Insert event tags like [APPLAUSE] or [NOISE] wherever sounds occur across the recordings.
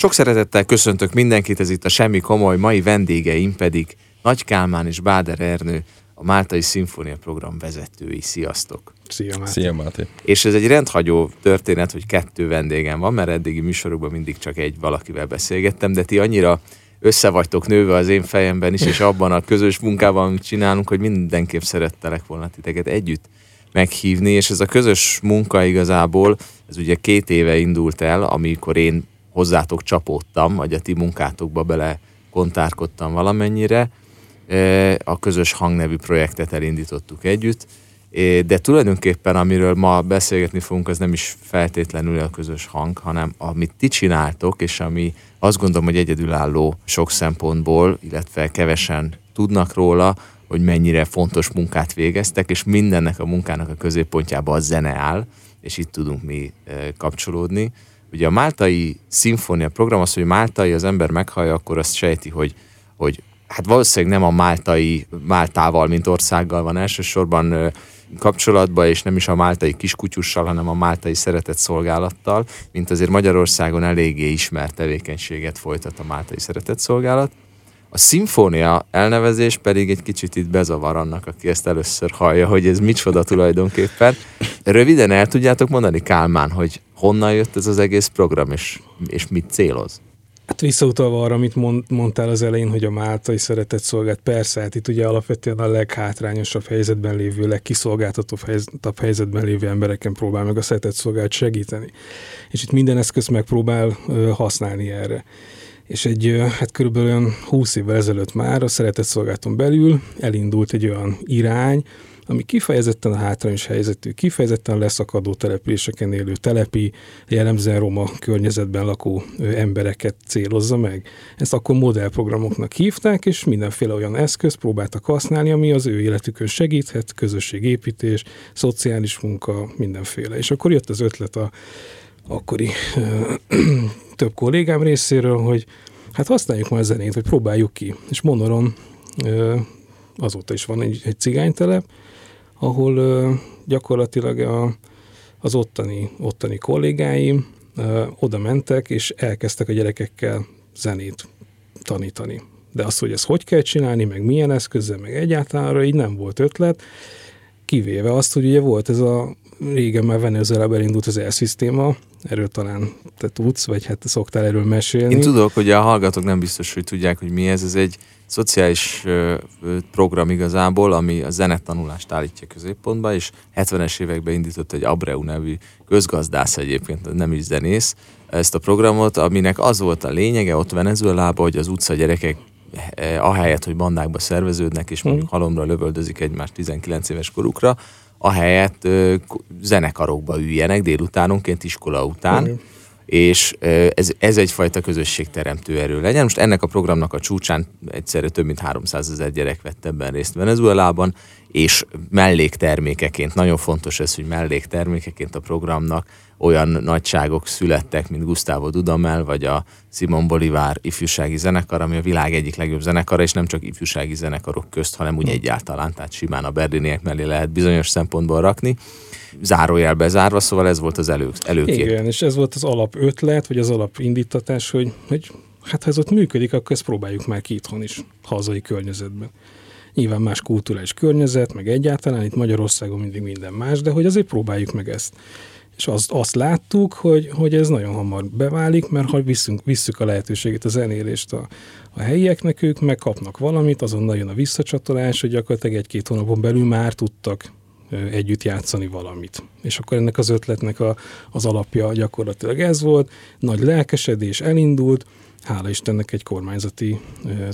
Sok szeretettel köszöntök mindenkit, ez itt a Semmi Komoly, mai vendégeim pedig Nagy Kálmán és Báder Ernő, a Máltai Szimfónia Program vezetői. Sziasztok! Szia, Máté. Szia, Máté. És ez egy rendhagyó történet, hogy kettő vendégem van, mert eddigi műsorokban mindig csak egy valakivel beszélgettem, de ti annyira össze vagytok nőve az én fejemben is, és abban a közös munkában, amit csinálunk, hogy mindenképp szerettelek volna titeket együtt meghívni, és ez a közös munka igazából, ez ugye két éve indult el, amikor én hozzátok csapódtam, vagy a ti munkátokba bele kontárkodtam valamennyire, a közös hangnevű projektet elindítottuk együtt, de tulajdonképpen amiről ma beszélgetni fogunk, az nem is feltétlenül a közös hang, hanem amit ti csináltok, és ami azt gondolom, hogy egyedülálló sok szempontból, illetve kevesen tudnak róla, hogy mennyire fontos munkát végeztek, és mindennek a munkának a középpontjában a zene áll, és itt tudunk mi kapcsolódni. Ugye a Máltai Szimfónia program az, hogy Máltai az ember meghallja, akkor azt sejti, hogy, hogy hát valószínűleg nem a Máltai Máltával, mint országgal van elsősorban kapcsolatban, és nem is a máltai kiskutyussal, hanem a máltai szeretett szolgálattal, mint azért Magyarországon eléggé ismert tevékenységet folytat a máltai szeretett szolgálat. A szimfónia elnevezés pedig egy kicsit itt bezavar annak, aki ezt először hallja, hogy ez micsoda tulajdonképpen. Röviden el tudjátok mondani, Kálmán, hogy honnan jött ez az egész program, és, és mit céloz? Hát visszautalva arra, amit mond, mondtál az elején, hogy a máltai szeretett szolgált, persze, hát itt ugye alapvetően a leghátrányosabb helyzetben lévő, legkiszolgáltatóbb helyzetben lévő embereken próbál meg a szeretett szolgált segíteni. És itt minden eszköz megpróbál használni erre. És egy, hát körülbelül olyan 20 évvel ezelőtt már a szeretett szolgálaton belül elindult egy olyan irány, ami kifejezetten a hátrányos helyzetű, kifejezetten leszakadó településeken élő telepi, jellemzően roma környezetben lakó embereket célozza meg. Ezt akkor modellprogramoknak hívták, és mindenféle olyan eszköz próbáltak használni, ami az ő életükön segíthet, közösségépítés, szociális munka, mindenféle. És akkor jött az ötlet a akkori [CLEARS THROAT] több kollégám részéről, hogy hát használjuk már a zenét, hogy próbáljuk ki. És Monoron azóta is van egy, egy cigánytelep, ahol gyakorlatilag az ottani, ottani kollégáim oda mentek, és elkezdtek a gyerekekkel zenét tanítani. De azt, hogy ezt hogy kell csinálni, meg milyen eszközzel, meg egyáltalán így nem volt ötlet, kivéve azt, hogy ugye volt ez a régen már Venezuelában elindult az elszisztéma, erről talán te tudsz, vagy hát te szoktál erről mesélni. Én tudok, hogy a hallgatók nem biztos, hogy tudják, hogy mi ez. Ez egy szociális program igazából, ami a zenetanulást állítja középpontba, és 70-es években indított egy Abreu nevű közgazdász egyébként, nem is zenész, ezt a programot, aminek az volt a lényege ott Venezuelában, hogy az utca gyerekek eh, ahelyett, hogy bandákba szerveződnek, és mondjuk hmm. halomra lövöldözik egymást 19 éves korukra, ahelyett zenekarokba üljenek délutánonként, iskola után, hmm és ez, ez egyfajta közösségteremtő erő legyen. Most ennek a programnak a csúcsán egyszerre több mint 300 ezer gyerek vett ebben részt Venezuelában, és melléktermékeként, nagyon fontos ez, hogy melléktermékeként a programnak olyan nagyságok születtek, mint Gustavo Dudamel, vagy a Simon Bolivar ifjúsági zenekar, ami a világ egyik legjobb zenekara, és nem csak ifjúsági zenekarok közt, hanem úgy egyáltalán, tehát simán a berliniek mellé lehet bizonyos szempontból rakni zárójelbe zárva, szóval ez volt az elő, előkép. Igen, és ez volt az alap ötlet, vagy az alap indítatás, hogy, hogy hát ha ez ott működik, akkor ezt próbáljuk már ki itthon is, hazai környezetben. Nyilván más kulturális környezet, meg egyáltalán itt Magyarországon mindig minden más, de hogy azért próbáljuk meg ezt. És azt, azt láttuk, hogy, hogy ez nagyon hamar beválik, mert ha visszünk, visszük a lehetőségét, a zenélést a, a helyieknek, ők megkapnak valamit, azon nagyon a visszacsatolás, hogy gyakorlatilag egy-két hónapon belül már tudtak együtt játszani valamit. És akkor ennek az ötletnek a, az alapja gyakorlatilag ez volt, nagy lelkesedés elindult, hála Istennek egy kormányzati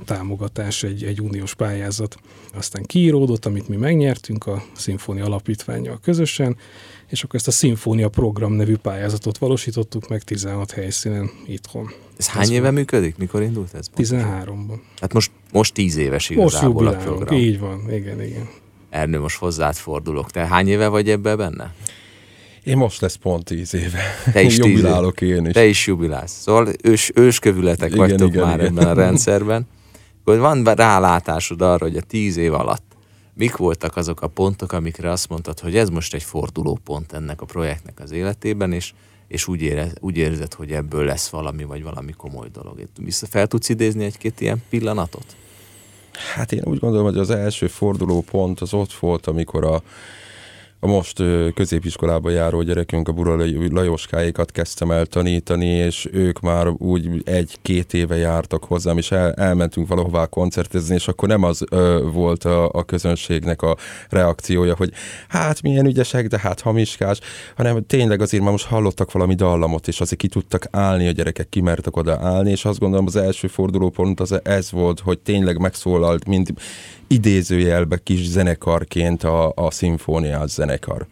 támogatás, egy, egy uniós pályázat aztán kiíródott, amit mi megnyertünk a Szimfónia Alapítványjal közösen, és akkor ezt a Szimfónia Program nevű pályázatot valósítottuk meg 16 helyszínen itthon. Ez hány éve működik? Mikor indult ez? 13-ban. Hát most, most 10 éves igazából most a program. Így van, igen, igen. Ernő, most hozzád fordulok. Te hány éve vagy ebbe benne? Én most lesz pont tíz éve. Te is [LAUGHS] jubilálok én is. Te is jubilálsz. Szóval ős, őskövületek igen, vagytok igen, már igen. ebben a rendszerben. Hogy van rálátásod arra, hogy a tíz év alatt mik voltak azok a pontok, amikre azt mondtad, hogy ez most egy fordulópont ennek a projektnek az életében, és, és úgy, érez, úgy érzed, hogy ebből lesz valami, vagy valami komoly dolog. Vissza fel tudsz idézni egy-két ilyen pillanatot? Hát én úgy gondolom, hogy az első fordulópont az ott volt, amikor a a most középiskolába járó gyerekünk, a Bura Lajoskáikat kezdtem el tanítani, és ők már úgy egy-két éve jártak hozzám, és el, elmentünk valahová koncertezni, és akkor nem az ö, volt a, a közönségnek a reakciója, hogy hát milyen ügyesek, de hát hamiskás, hanem tényleg azért már most hallottak valami dallamot, és azért ki tudtak állni, a gyerekek kimertek oda állni, és azt gondolom az első fordulópont az ez volt, hogy tényleg megszólalt, mint idézőjelbe kis zenekarként a, a szimfóniás zenekar.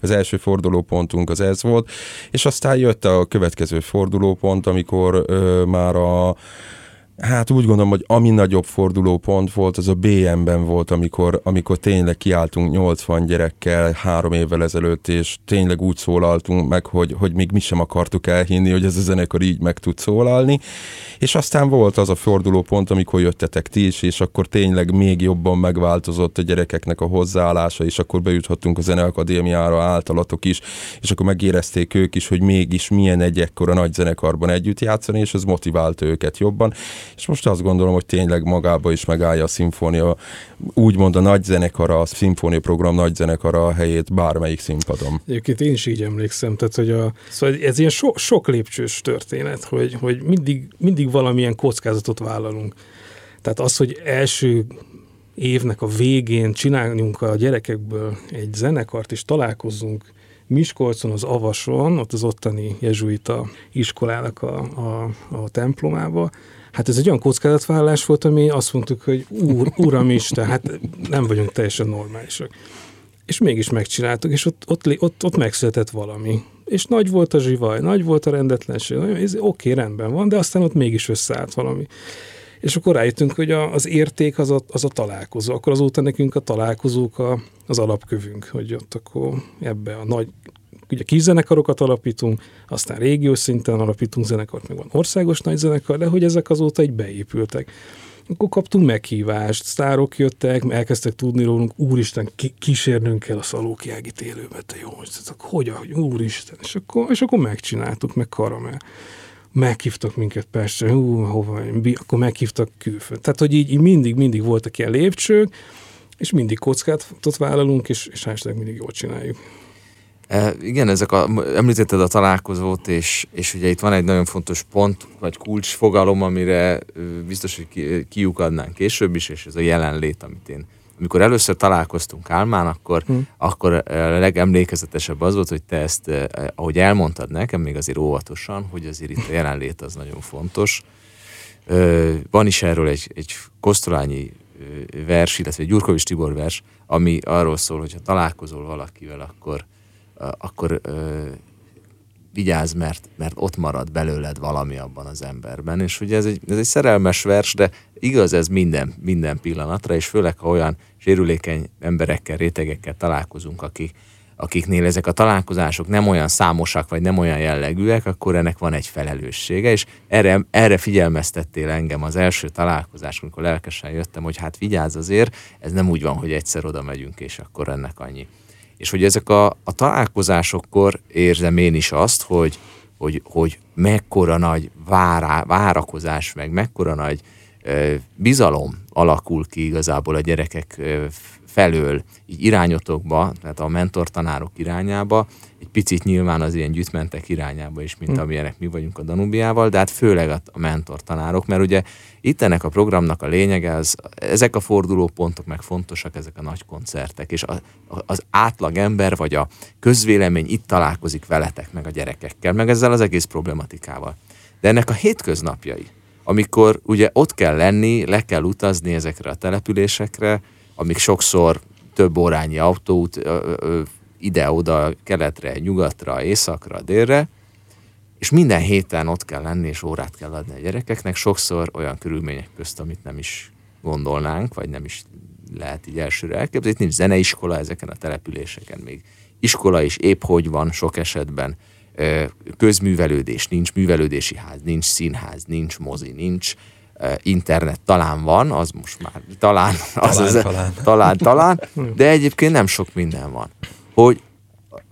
Az első fordulópontunk az ez volt, és aztán jött a következő fordulópont, amikor ö, már a Hát úgy gondolom, hogy ami nagyobb fordulópont volt, az a BM-ben volt, amikor, amikor tényleg kiálltunk 80 gyerekkel három évvel ezelőtt, és tényleg úgy szólaltunk meg, hogy, hogy még mi sem akartuk elhinni, hogy ez a zenekar így meg tud szólalni. És aztán volt az a fordulópont, amikor jöttetek ti is, és akkor tényleg még jobban megváltozott a gyerekeknek a hozzáállása, és akkor bejuthattunk a Zeneakadémiára általatok is, és akkor megérezték ők is, hogy mégis milyen egy ekkora nagy zenekarban együtt játszani, és ez motivált őket jobban és most azt gondolom, hogy tényleg magába is megállja a szimfónia, úgymond a nagy zenekara, a szimfónia program nagy zenekara a helyét bármelyik színpadon. Egyébként én is így emlékszem, tehát hogy a, szóval ez ilyen so, sok lépcsős történet, hogy, hogy mindig, mindig valamilyen kockázatot vállalunk. Tehát az, hogy első évnek a végén csináljunk a gyerekekből egy zenekart, és találkozzunk Miskolcon, az Avason, ott az ottani jezsuita iskolának a, a, a templomába, Hát ez egy olyan kockázatvállalás volt, ami azt mondtuk, hogy úr, uram Isten, hát nem vagyunk teljesen normálisak. És mégis megcsináltuk, és ott, ott, ott, ott megszületett valami. És nagy volt a zsivaj, nagy volt a rendetlenség, ez oké, rendben van, de aztán ott mégis összeállt valami. És akkor rájöttünk, hogy a, az érték az a, az a találkozó. Akkor azóta nekünk a találkozók a, az alapkövünk, hogy ott akkor ebbe a nagy ugye kis zenekarokat alapítunk, aztán régiós szinten alapítunk zenekart, meg van országos nagy zenekar, de hogy ezek azóta egy beépültek. Akkor kaptunk meghívást, sztárok jöttek, elkezdtek tudni rólunk, úristen, ki- kísérnünk kell a szalókiágit élőbe, te jó, hogy, hogy, úristen, és akkor, és akkor megcsináltuk, meg karamell meghívtak minket persze, hú, hova, akkor meghívtak külföld. Tehát, hogy így, így mindig, mindig voltak ilyen lépcsők, és mindig kockázatot vállalunk, és, és mindig jól csináljuk. E, igen, ezek a, említetted a találkozót, és, és ugye itt van egy nagyon fontos pont, vagy kulcs fogalom, amire biztos, hogy ki, kiukadnánk később is, és ez a jelenlét, amit én amikor először találkoztunk Álmán, akkor, hmm. akkor a legemlékezetesebb az volt, hogy te ezt, ahogy elmondtad nekem, még azért óvatosan, hogy azért itt a jelenlét az nagyon fontos. Van is erről egy, egy Kosztolányi vers, illetve egy Gyurkovics Tibor vers, ami arról szól, hogy ha találkozol valakivel, akkor, akkor vigyázz, mert, mert ott marad belőled valami abban az emberben. És ugye ez egy, ez egy szerelmes vers, de igaz ez minden, minden pillanatra, és főleg, ha olyan sérülékeny emberekkel, rétegekkel találkozunk, akik, akiknél ezek a találkozások nem olyan számosak, vagy nem olyan jellegűek, akkor ennek van egy felelőssége, és erre, erre figyelmeztettél engem az első találkozás, amikor lelkesen jöttem, hogy hát vigyázz azért, ez nem úgy van, hogy egyszer oda megyünk, és akkor ennek annyi. És hogy ezek a, a találkozásokkor érzem én is azt, hogy, hogy, hogy mekkora nagy várá, várakozás, meg mekkora nagy bizalom alakul ki igazából a gyerekek felől, így irányotokba, tehát a mentortanárok irányába, egy picit nyilván az ilyen gyűjtmentek irányába is, mint hm. amilyenek mi vagyunk a Danubiával, de hát főleg a mentortanárok, mert ugye itt ennek a programnak a lényege, az, ezek a fordulópontok meg fontosak, ezek a nagy koncertek, és a, az átlag ember vagy a közvélemény itt találkozik veletek, meg a gyerekekkel, meg ezzel az egész problematikával. De ennek a hétköznapjai, amikor ugye ott kell lenni, le kell utazni ezekre a településekre, amik sokszor több órányi autóút ide-oda, keletre, nyugatra, északra, délre, és minden héten ott kell lenni, és órát kell adni a gyerekeknek, sokszor olyan körülmények közt, amit nem is gondolnánk, vagy nem is lehet így elsőre elképzelni. Nincs zeneiskola ezeken a településeken, még iskola is épp hogy van sok esetben, közművelődés, nincs művelődési ház, nincs színház, nincs mozi, nincs internet talán van, az most már talán, [LAUGHS] az talán, az, talán. [LAUGHS] talán, talán, [LAUGHS] de egyébként nem sok minden van. Hogy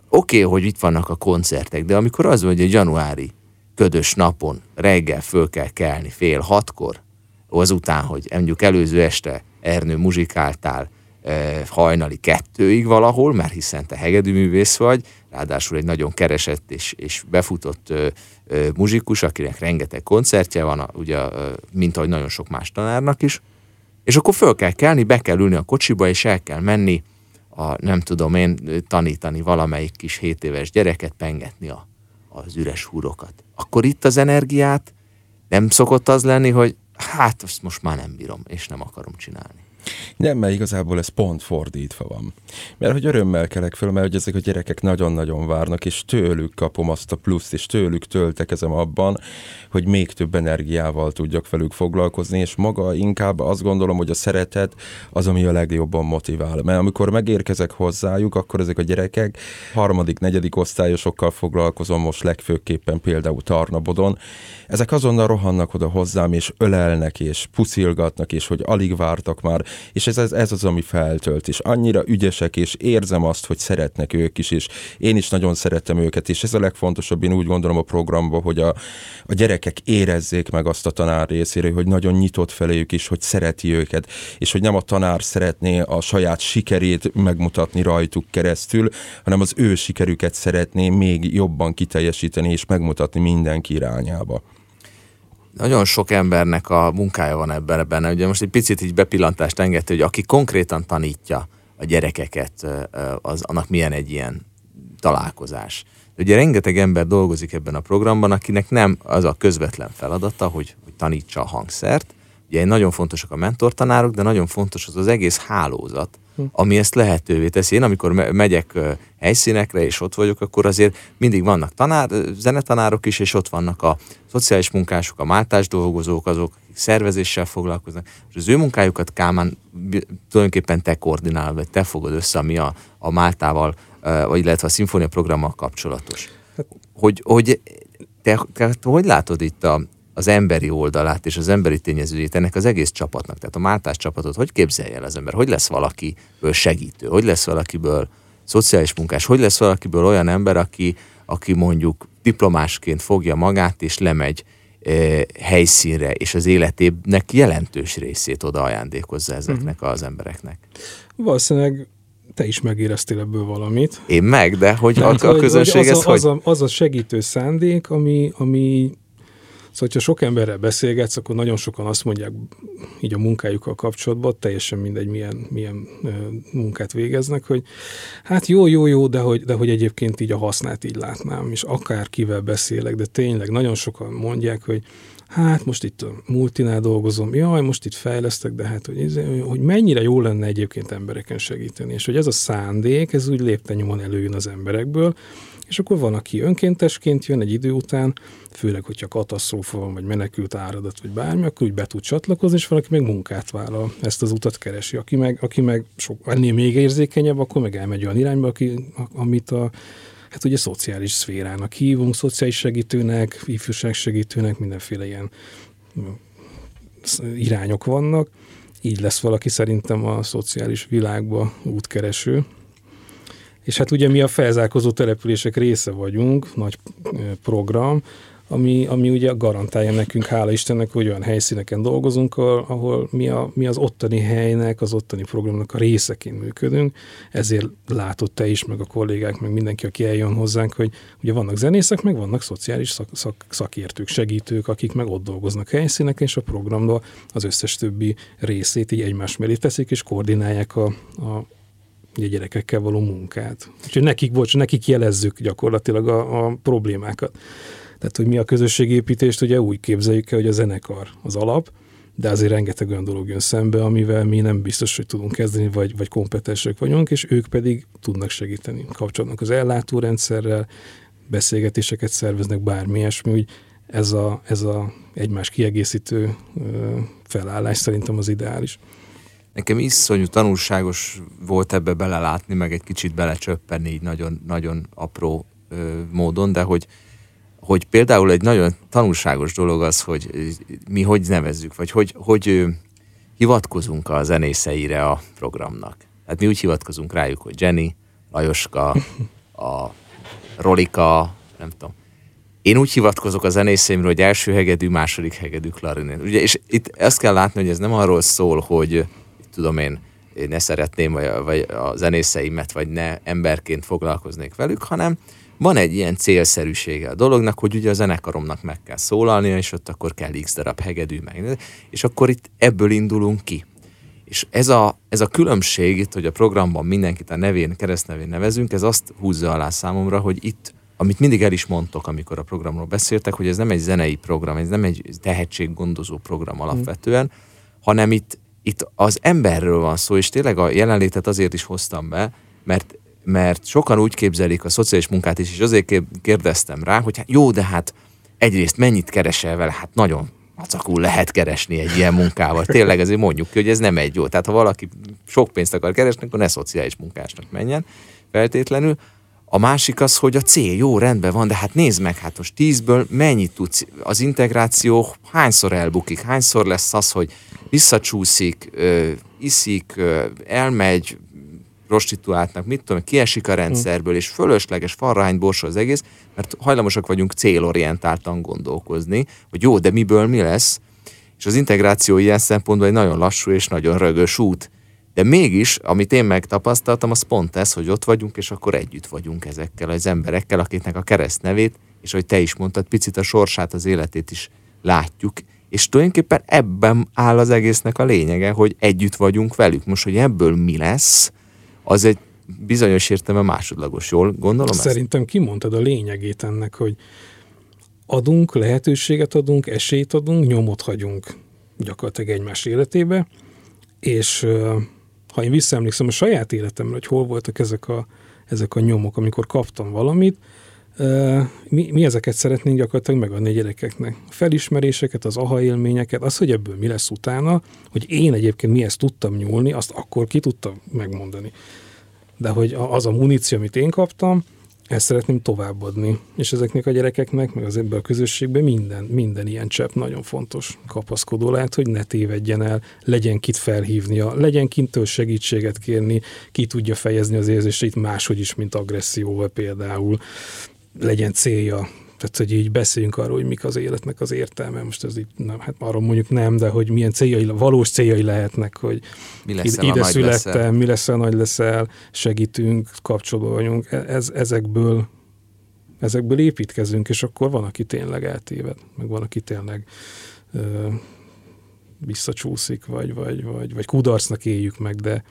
oké, okay, hogy itt vannak a koncertek, de amikor az van, hogy egy januári ködös napon reggel föl kell kelni fél hatkor, azután, hogy mondjuk előző este Ernő muzsikáltál e, hajnali kettőig valahol, mert hiszen te hegedűművész vagy, ráadásul egy nagyon keresett és, és befutott ö, muzsikus, akinek rengeteg koncertje van, ugye, mint ahogy nagyon sok más tanárnak is, és akkor föl kell kelni, be kell ülni a kocsiba, és el kell menni a, nem tudom én, tanítani valamelyik kis 7 éves gyereket, pengetni a, az üres húrokat. Akkor itt az energiát nem szokott az lenni, hogy hát azt most már nem bírom, és nem akarom csinálni. Nem, mert igazából ez pont fordítva van. Mert hogy örömmel kelek föl, mert hogy ezek a gyerekek nagyon-nagyon várnak, és tőlük kapom azt a pluszt, és tőlük töltekezem abban, hogy még több energiával tudjak velük foglalkozni, és maga inkább azt gondolom, hogy a szeretet az, ami a legjobban motivál. Mert amikor megérkezek hozzájuk, akkor ezek a gyerekek harmadik, negyedik osztályosokkal foglalkozom most legfőképpen például Tarnabodon. Ezek azonnal rohannak oda hozzám, és ölelnek, és puszilgatnak, és hogy alig vártak már, és ez, ez, ez az, ami feltölt, és annyira ügyesek, és érzem azt, hogy szeretnek ők is, és én is nagyon szeretem őket, és ez a legfontosabb, én úgy gondolom a programban, hogy a, a gyerekek érezzék meg azt a tanár részére, hogy nagyon nyitott feléjük is, hogy szereti őket, és hogy nem a tanár szeretné a saját sikerét megmutatni rajtuk keresztül, hanem az ő sikerüket szeretné még jobban kiteljesíteni és megmutatni mindenki irányába nagyon sok embernek a munkája van ebben benne. Ugye most egy picit így bepillantást engedte, hogy aki konkrétan tanítja a gyerekeket, az, annak milyen egy ilyen találkozás. Ugye rengeteg ember dolgozik ebben a programban, akinek nem az a közvetlen feladata, hogy, hogy tanítsa a hangszert. Ugye nagyon fontosak a mentortanárok, de nagyon fontos az az egész hálózat. Ami ezt lehetővé teszi. Én amikor megyek helyszínekre, és ott vagyok, akkor azért mindig vannak tanár, zenetanárok is, és ott vannak a szociális munkások, a máltás dolgozók, azok, akik szervezéssel foglalkoznak, és az ő munkájukat Kálmán tulajdonképpen te koordinálod, vagy te fogod össze, ami a, a Máltával, vagy illetve a szimfónia programmal kapcsolatos. Hát- hogy, hogy te, te hogy látod itt a, az emberi oldalát és az emberi tényezőjét ennek az egész csapatnak, tehát a Máltás csapatot, hogy képzelje el az ember, hogy lesz valakiből segítő, hogy lesz valakiből szociális munkás, hogy lesz valakiből olyan ember, aki, aki mondjuk diplomásként fogja magát és lemegy e, helyszínre, és az életének jelentős részét oda ajándékozza ezeknek uh-huh. az embereknek. Valószínűleg te is megéreztél ebből valamit. Én meg, de hogy a, a közönség ez hogy... Az a, az a segítő szándék, ami, ami Szóval, ha sok emberrel beszélgetsz, akkor nagyon sokan azt mondják így a munkájukkal kapcsolatban, teljesen mindegy, milyen, milyen munkát végeznek, hogy hát jó, jó, jó, de hogy, de hogy egyébként így a hasznát így látnám, és akár kivel beszélek, de tényleg nagyon sokan mondják, hogy hát most itt a multinál dolgozom, jaj, most itt fejlesztek, de hát hogy, hogy mennyire jó lenne egyébként embereken segíteni, és hogy ez a szándék, ez úgy lépten előjön az emberekből, és akkor van, aki önkéntesként jön egy idő után, főleg, hogyha katasztrófa van, vagy menekült áradat, vagy bármi, akkor úgy be tud csatlakozni, és valaki meg munkát vállal, ezt az utat keresi. Aki meg, aki meg sok, ennél még érzékenyebb, akkor meg elmegy olyan irányba, aki, amit a hát ugye szociális szférának hívunk, szociális segítőnek, ifjúság segítőnek, mindenféle ilyen irányok vannak. Így lesz valaki szerintem a szociális világba útkereső. És hát ugye mi a felzárkozó települések része vagyunk, nagy program, ami, ami ugye garantálja nekünk, hála Istennek, hogy olyan helyszíneken dolgozunk, ahol mi, a, mi az ottani helynek, az ottani programnak a részeként működünk. Ezért látod te is, meg a kollégák, meg mindenki, aki eljön hozzánk, hogy ugye vannak zenészek, meg vannak szociális szak, szak, szakértők, segítők, akik meg ott dolgoznak helyszíneken, és a programban az összes többi részét így egymás mellé teszik, és koordinálják a, a a gyerekekkel való munkát. Úgyhogy nekik, bocs, nekik jelezzük gyakorlatilag a, a problémákat. Tehát, hogy mi a közösségépítést ugye úgy képzeljük el, hogy a zenekar az alap, de azért rengeteg olyan dolog jön szembe, amivel mi nem biztos, hogy tudunk kezdeni, vagy, vagy kompetensek vagyunk, és ők pedig tudnak segíteni. Kapcsolatnak az ellátórendszerrel, beszélgetéseket szerveznek, bármi ilyesmi, úgy ez a, ez a egymás kiegészítő felállás szerintem az ideális. Nekem iszonyú tanulságos volt ebbe belelátni, meg egy kicsit belecsöppenni így nagyon, nagyon apró ö, módon, de hogy hogy például egy nagyon tanulságos dolog az, hogy mi hogy nevezzük, vagy hogy, hogy hivatkozunk a zenészeire a programnak. Hát mi úgy hivatkozunk rájuk, hogy Jenny, Lajoska, a rolika, nem tudom. Én úgy hivatkozok a zenészeimről, hogy első hegedű, második hegedű klarinét. Ugye, és itt ezt kell látni, hogy ez nem arról szól, hogy tudom én, ne szeretném, vagy, vagy a zenészeimet, vagy ne emberként foglalkoznék velük, hanem van egy ilyen célszerűsége a dolognak, hogy ugye a zenekaromnak meg kell szólalnia, és ott akkor kell x darab hegedű meg, és akkor itt ebből indulunk ki. És ez a, ez a különbség itt, hogy a programban mindenkit a nevén, keresztnevén nevezünk, ez azt húzza alá számomra, hogy itt, amit mindig el is mondtok, amikor a programról beszéltek, hogy ez nem egy zenei program, ez nem egy tehetséggondozó program alapvetően, hanem itt, itt az emberről van szó, és tényleg a jelenlétet azért is hoztam be, mert mert sokan úgy képzelik a szociális munkát is, és azért kérdeztem rá, hogy hát jó, de hát egyrészt mennyit keresel vele, hát nagyon macakul lehet keresni egy ilyen munkával. Tényleg ezért mondjuk ki, hogy ez nem egy jó. Tehát ha valaki sok pénzt akar keresni, akkor ne szociális munkásnak menjen feltétlenül. A másik az, hogy a cél jó, rendben van, de hát nézd meg, hát most tízből mennyit tudsz, az integráció hányszor elbukik, hányszor lesz az, hogy visszacsúszik, ö, iszik, ö, elmegy, prostituáltnak, mit tudom, kiesik a rendszerből, és fölösleges farrány borsol az egész, mert hajlamosak vagyunk célorientáltan gondolkozni, hogy jó, de miből mi lesz, és az integráció ilyen szempontból egy nagyon lassú és nagyon rögös út. De mégis, amit én megtapasztaltam, az pont ez, hogy ott vagyunk, és akkor együtt vagyunk ezekkel az emberekkel, akiknek a keresztnevét, és hogy te is mondtad, picit a sorsát, az életét is látjuk, és tulajdonképpen ebben áll az egésznek a lényege, hogy együtt vagyunk velük. Most, hogy ebből mi lesz, az egy bizonyos értelme másodlagos, jól gondolom Szerintem ezt? kimondtad a lényegét ennek, hogy adunk, lehetőséget adunk, esélyt adunk, nyomot hagyunk gyakorlatilag egymás életébe, és ha én visszaemlékszem a saját életemre, hogy hol voltak ezek a, ezek a nyomok, amikor kaptam valamit, mi, mi ezeket szeretnénk gyakorlatilag megadni a gyerekeknek. A felismeréseket, az aha élményeket, az, hogy ebből mi lesz utána, hogy én egyébként mihez tudtam nyúlni, azt akkor ki tudtam megmondani. De hogy az a muníció, amit én kaptam, ezt szeretném továbbadni. És ezeknek a gyerekeknek, meg az ebben a közösségben minden, minden ilyen csepp nagyon fontos kapaszkodó lehet, hogy ne tévedjen el, legyen kit felhívnia, legyen kintől segítséget kérni, ki tudja fejezni az érzéseit máshogy is, mint agresszióval például legyen célja. Tehát, hogy így beszéljünk arról, hogy mik az életnek az értelme. Most ez így, nem, hát arról mondjuk nem, de hogy milyen céljai, valós céljai lehetnek, hogy mi lesz ide, születtem, leszel. mi lesz a nagy leszel, segítünk, kapcsolatban vagyunk. E- ez, ezekből, ezekből építkezünk, és akkor van, aki tényleg eltéved, meg van, aki tényleg ö, visszacsúszik, vagy, vagy, vagy, vagy kudarcnak éljük meg, de,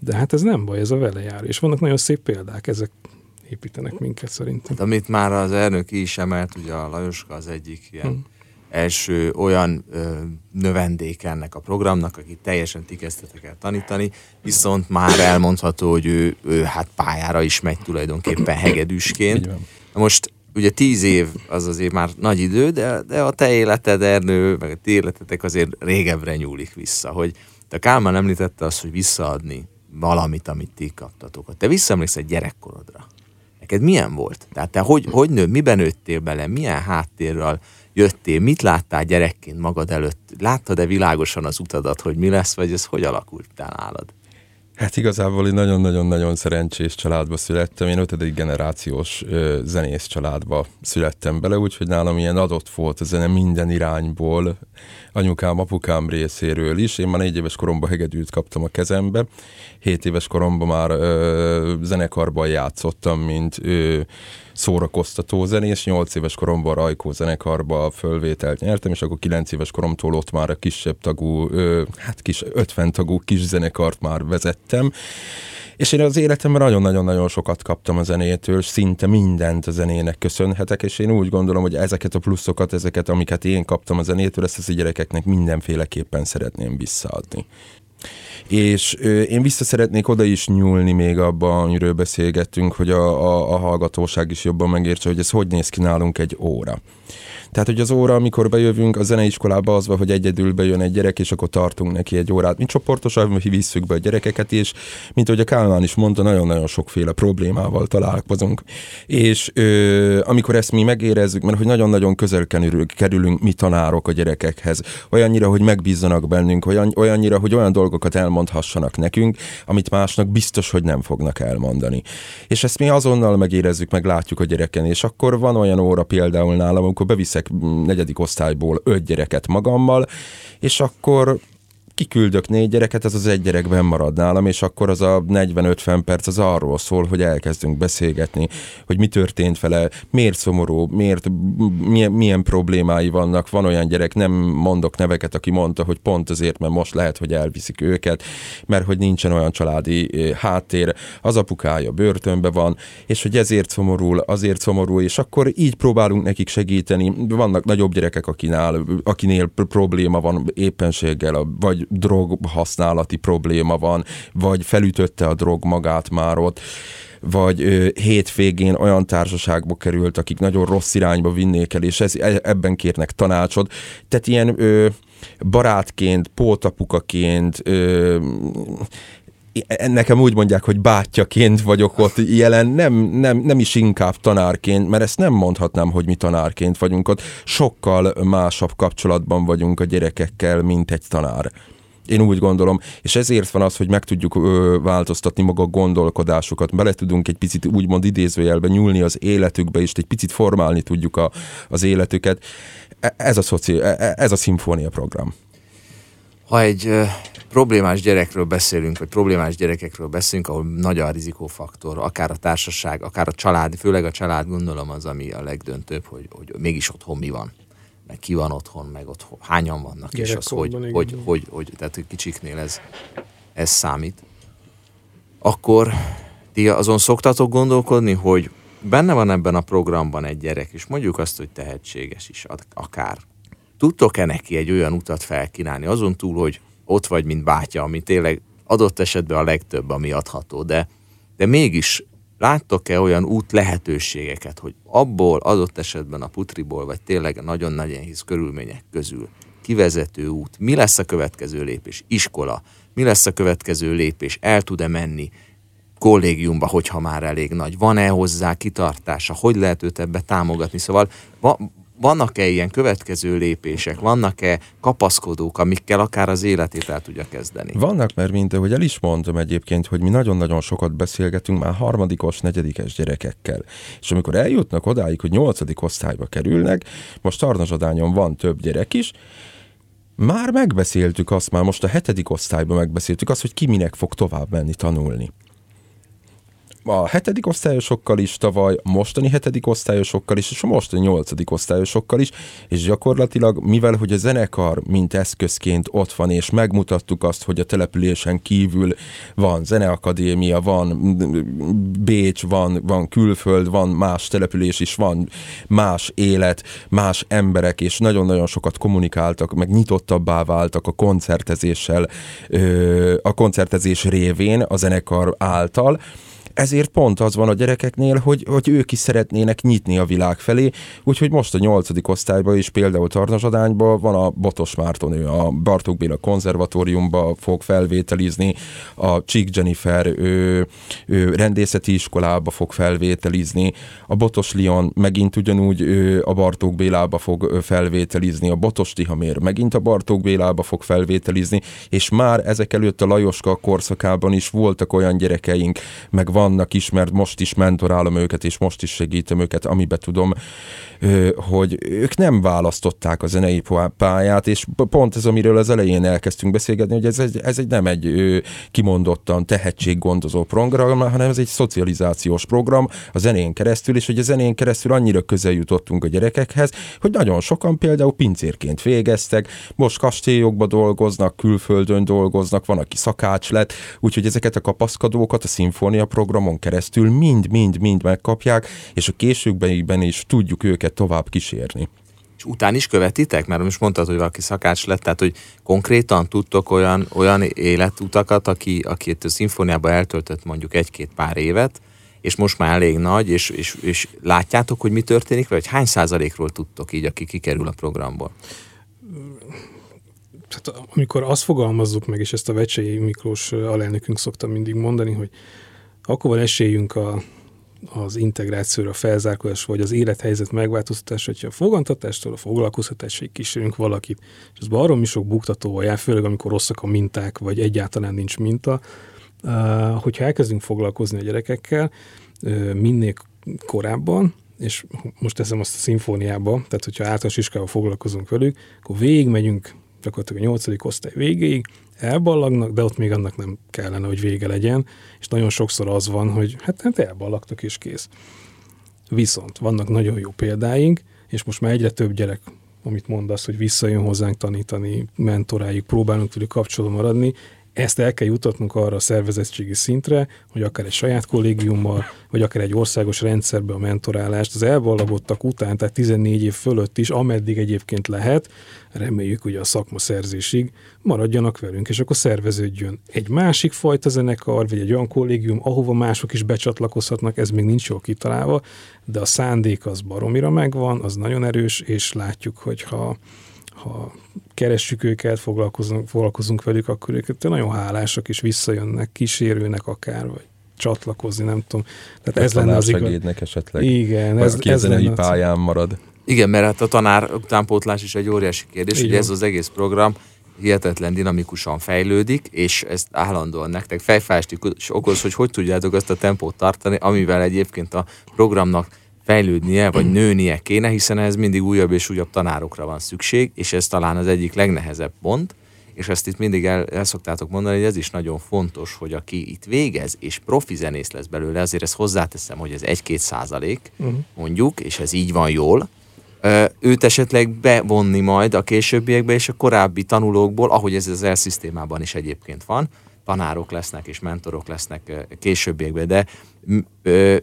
de hát ez nem baj, ez a vele jár. És vannak nagyon szép példák, ezek építenek minket szerintem. Hát, amit már az elnök is emelt, ugye a Lajoska az egyik ilyen hmm. első olyan ö, növendék ennek a programnak, aki teljesen tikezdete kell tanítani, viszont már elmondható, hogy ő, ő hát pályára is megy tulajdonképpen hegedűsként. Most ugye tíz év az azért már nagy idő, de, de a te életed, Ernő, meg a ti életetek azért régebbre nyúlik vissza, hogy te Kálmán említette azt, hogy visszaadni valamit, amit ti kaptatok. Te visszaemlékszel gyerekkorodra neked milyen volt? Tehát te hogy, hogy nő, miben nőttél bele, milyen háttérrel jöttél, mit láttál gyerekként magad előtt? Láttad-e világosan az utadat, hogy mi lesz, vagy ez hogy alakult nálad? Hát igazából egy nagyon-nagyon-nagyon szerencsés családba születtem. Én ötödik generációs ö, zenész családba születtem bele, úgyhogy nálam ilyen adott volt a zene minden irányból, anyukám, apukám részéről is. Én már négy éves koromban hegedűt kaptam a kezembe. Hét éves koromban már ö, zenekarban játszottam, mint ö, szórakoztató zenész, 8 éves koromban Rajkó zenekarba fölvételt nyertem, és akkor 9 éves koromtól ott már a kisebb tagú, ö, hát kis 50 tagú kis zenekart már vezettem, és én az életemben nagyon-nagyon-nagyon sokat kaptam a zenétől, szinte mindent a zenének köszönhetek, és én úgy gondolom, hogy ezeket a pluszokat, ezeket, amiket én kaptam a zenétől, ezt az gyerekeknek mindenféleképpen szeretném visszaadni. És én vissza szeretnék oda is nyúlni még abban, amiről beszélgettünk, hogy a, a, a hallgatóság is jobban megértse, hogy ez hogy néz ki nálunk egy óra. Tehát, hogy az óra, amikor bejövünk a zeneiskolába, az van, hogy egyedül bejön egy gyerek, és akkor tartunk neki egy órát. Mi csoportosan visszük be a gyerekeket, és mint ahogy a Kálmán is mondta, nagyon-nagyon sokféle problémával találkozunk. És ö, amikor ezt mi megérezzük, mert hogy nagyon-nagyon közel kerülünk mi tanárok a gyerekekhez, olyannyira, hogy megbízzanak bennünk, olyan, olyannyira, hogy olyan dolgokat elmondhassanak nekünk, amit másnak biztos, hogy nem fognak elmondani. És ezt mi azonnal megérezzük, meg látjuk a gyereken, és akkor van olyan óra például nálam, amikor beviszek negyedik osztályból öt gyereket magammal, és akkor kiküldök négy gyereket, ez az egy gyerekben marad nálam, és akkor az a 40-50 perc az arról szól, hogy elkezdünk beszélgetni, hogy mi történt vele, miért szomorú, miért, milyen, milyen problémái vannak. Van olyan gyerek, nem mondok neveket, aki mondta, hogy pont azért, mert most lehet, hogy elviszik őket, mert hogy nincsen olyan családi eh, háttér, az apukája börtönbe van, és hogy ezért szomorul, azért szomorú, és akkor így próbálunk nekik segíteni. Vannak nagyobb gyerekek, akinál, akinél probléma van éppenséggel, vagy drog használati probléma van, vagy felütötte a drog magát már ott vagy ö, hétvégén olyan társaságba került, akik nagyon rossz irányba vinnék el, és ez, e, ebben kérnek tanácsot. Tehát ilyen ö, barátként, pótapukaként, ö, nekem úgy mondják, hogy bátyjaként vagyok ott jelen, nem, nem, nem is inkább tanárként, mert ezt nem mondhatnám, hogy mi tanárként vagyunk ott. Sokkal másabb kapcsolatban vagyunk a gyerekekkel, mint egy tanár. Én úgy gondolom, és ezért van az, hogy meg tudjuk ö, változtatni maga a gondolkodásokat, bele tudunk egy picit úgymond idézőjelbe nyúlni az életükbe, és egy picit formálni tudjuk a, az életüket. E, ez a, szoci, e, e, ez a szimfónia program. Ha egy ö, problémás gyerekről beszélünk, vagy problémás gyerekekről beszélünk, ahol nagy a rizikófaktor, akár a társaság, akár a család, főleg a család gondolom az, ami a legdöntőbb, hogy, hogy mégis otthon mi van meg ki van otthon, meg otthon, hányan vannak, és az, hogy, hogy, hogy, hogy, hogy, tehát kicsiknél ez, ez számít. Akkor ti azon szoktatok gondolkodni, hogy benne van ebben a programban egy gyerek, és mondjuk azt, hogy tehetséges is, akár. Tudtok-e neki egy olyan utat felkínálni, azon túl, hogy ott vagy, mint bátya, ami tényleg adott esetben a legtöbb, ami adható, de, de mégis láttok-e olyan út lehetőségeket, hogy abból adott esetben a putriból, vagy tényleg nagyon nagy nehéz körülmények közül kivezető út, mi lesz a következő lépés? Iskola, mi lesz a következő lépés? El tud-e menni kollégiumba, hogyha már elég nagy? Van-e hozzá kitartása? Hogy lehet őt ebbe támogatni? Szóval vannak-e ilyen következő lépések, vannak-e kapaszkodók, amikkel akár az életét el tudja kezdeni? Vannak, mert mint ahogy el is mondtam egyébként, hogy mi nagyon-nagyon sokat beszélgetünk már harmadikos, negyedikes gyerekekkel. És amikor eljutnak odáig, hogy nyolcadik osztályba kerülnek, most Tarnazsadányon van több gyerek is, már megbeszéltük azt, már most a hetedik osztályban megbeszéltük azt, hogy ki minek fog tovább menni tanulni a hetedik osztályosokkal is tavaly, mostani hetedik osztályosokkal is, és a mostani nyolcadik osztályosokkal is, és gyakorlatilag, mivel hogy a zenekar mint eszközként ott van, és megmutattuk azt, hogy a településen kívül van zeneakadémia, van Bécs, van, van külföld, van más település is, van más élet, más emberek, és nagyon-nagyon sokat kommunikáltak, meg nyitottabbá váltak a koncertezéssel, a koncertezés révén a zenekar által, ezért pont az van a gyerekeknél, hogy, hogy ők is szeretnének nyitni a világ felé, úgyhogy most a nyolcadik osztályban is például Tarnazsadányban van a Botos Márton, ő a Bartók Béla konzervatóriumba fog felvételizni, a Csík Jennifer ő, ő rendészeti iskolába fog felvételizni, a Botos Lion megint ugyanúgy ő a Bartók Bélába fog felvételizni, a Botos Tihamér megint a Bartók Bélába fog felvételizni, és már ezek előtt a Lajoska korszakában is voltak olyan gyerekeink, meg vannak is, mert most is mentorálom őket, és most is segítem őket, amibe tudom, hogy ők nem választották a zenei pályát, és pont ez, amiről az elején elkezdtünk beszélgetni, hogy ez egy, ez egy nem egy kimondottan tehetséggondozó program, hanem ez egy szocializációs program a zenén keresztül, és hogy a zenén keresztül annyira közel jutottunk a gyerekekhez, hogy nagyon sokan például pincérként végeztek, most kastélyokba dolgoznak, külföldön dolgoznak, van, aki szakács lett, úgyhogy ezeket a kapaszkodókat a szimfónia programon keresztül mind-mind-mind megkapják, és a későkben is tudjuk őket tovább kísérni. És után is követitek? Mert most mondtad, hogy valaki szakács lett, tehát hogy konkrétan tudtok olyan, olyan életutakat, aki, aki itt a szimfóniában eltöltött mondjuk egy-két pár évet, és most már elég nagy, és, és, és látjátok, hogy mi történik, vagy hány százalékról tudtok így, aki kikerül a programból? Tehát amikor azt fogalmazzuk meg, és ezt a Vecsei Miklós alelnökünk szokta mindig mondani, hogy akkor van esélyünk a, az integrációra, a felzárkózás, vagy az élethelyzet megváltoztatásra, hogyha a fogantatástól a foglalkoztatásig kísérünk valakit, és ez baromi sok buktatóval jár, főleg amikor rosszak a minták, vagy egyáltalán nincs minta, hogyha elkezdünk foglalkozni a gyerekekkel, minél korábban, és most teszem azt a szimfóniába, tehát hogyha általános iskával foglalkozunk velük, akkor végigmegyünk gyakorlatilag a nyolcadik osztály végéig, elballagnak, de ott még annak nem kellene, hogy vége legyen, és nagyon sokszor az van, hogy hát, hát elballagtak és kész. Viszont vannak nagyon jó példáink, és most már egyre több gyerek, amit mondasz, hogy visszajön hozzánk tanítani, mentorájuk, próbálunk velük kapcsolatban maradni, ezt el kell jutatnunk arra a szervezettségi szintre, hogy akár egy saját kollégiummal, vagy akár egy országos rendszerbe a mentorálást az elvallagottak után, tehát 14 év fölött is, ameddig egyébként lehet, reméljük, hogy a szakma szerzésig maradjanak velünk, és akkor szerveződjön egy másik fajta zenekar, vagy egy olyan kollégium, ahova mások is becsatlakozhatnak, ez még nincs jól kitalálva, de a szándék az baromira megvan, az nagyon erős, és látjuk, hogy ha keressük őket, foglalkozunk, foglalkozunk velük, akkor ők nagyon hálásak is visszajönnek, kísérőnek akár, vagy csatlakozni, nem tudom. Tehát ez lenne az igaz. esetleg. Igen. Ez, ez lenne pályán marad. Igen, mert hát a tanár utánpótlás is egy óriási kérdés, hogy ez az egész program hihetetlen dinamikusan fejlődik, és ez állandóan nektek fejfást okoz, hogy hogy tudjátok azt a tempót tartani, amivel egyébként a programnak fejlődnie, vagy nőnie kéne, hiszen ez mindig újabb és újabb tanárokra van szükség, és ez talán az egyik legnehezebb pont, és ezt itt mindig el, el szoktátok mondani, hogy ez is nagyon fontos, hogy aki itt végez, és profi zenész lesz belőle, azért ezt hozzáteszem, hogy ez 1-2 százalék, uh-huh. mondjuk, és ez így van jól, őt esetleg bevonni majd a későbbiekbe, és a korábbi tanulókból, ahogy ez az elszisztémában is egyébként van, tanárok lesznek és mentorok lesznek későbbiekben. De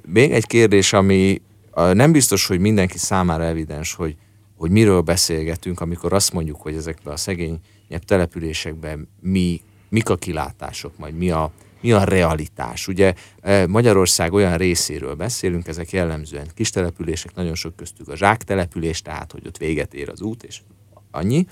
még egy kérdés, ami nem biztos, hogy mindenki számára evidens, hogy, hogy miről beszélgetünk, amikor azt mondjuk, hogy ezekben a szegényebb településekben mi, mik a kilátások, majd mi a, mi a realitás. Ugye e, Magyarország olyan részéről beszélünk, ezek jellemzően kis települések, nagyon sok köztük a zsáktelepülés, tehát hogy ott véget ér az út, és annyi.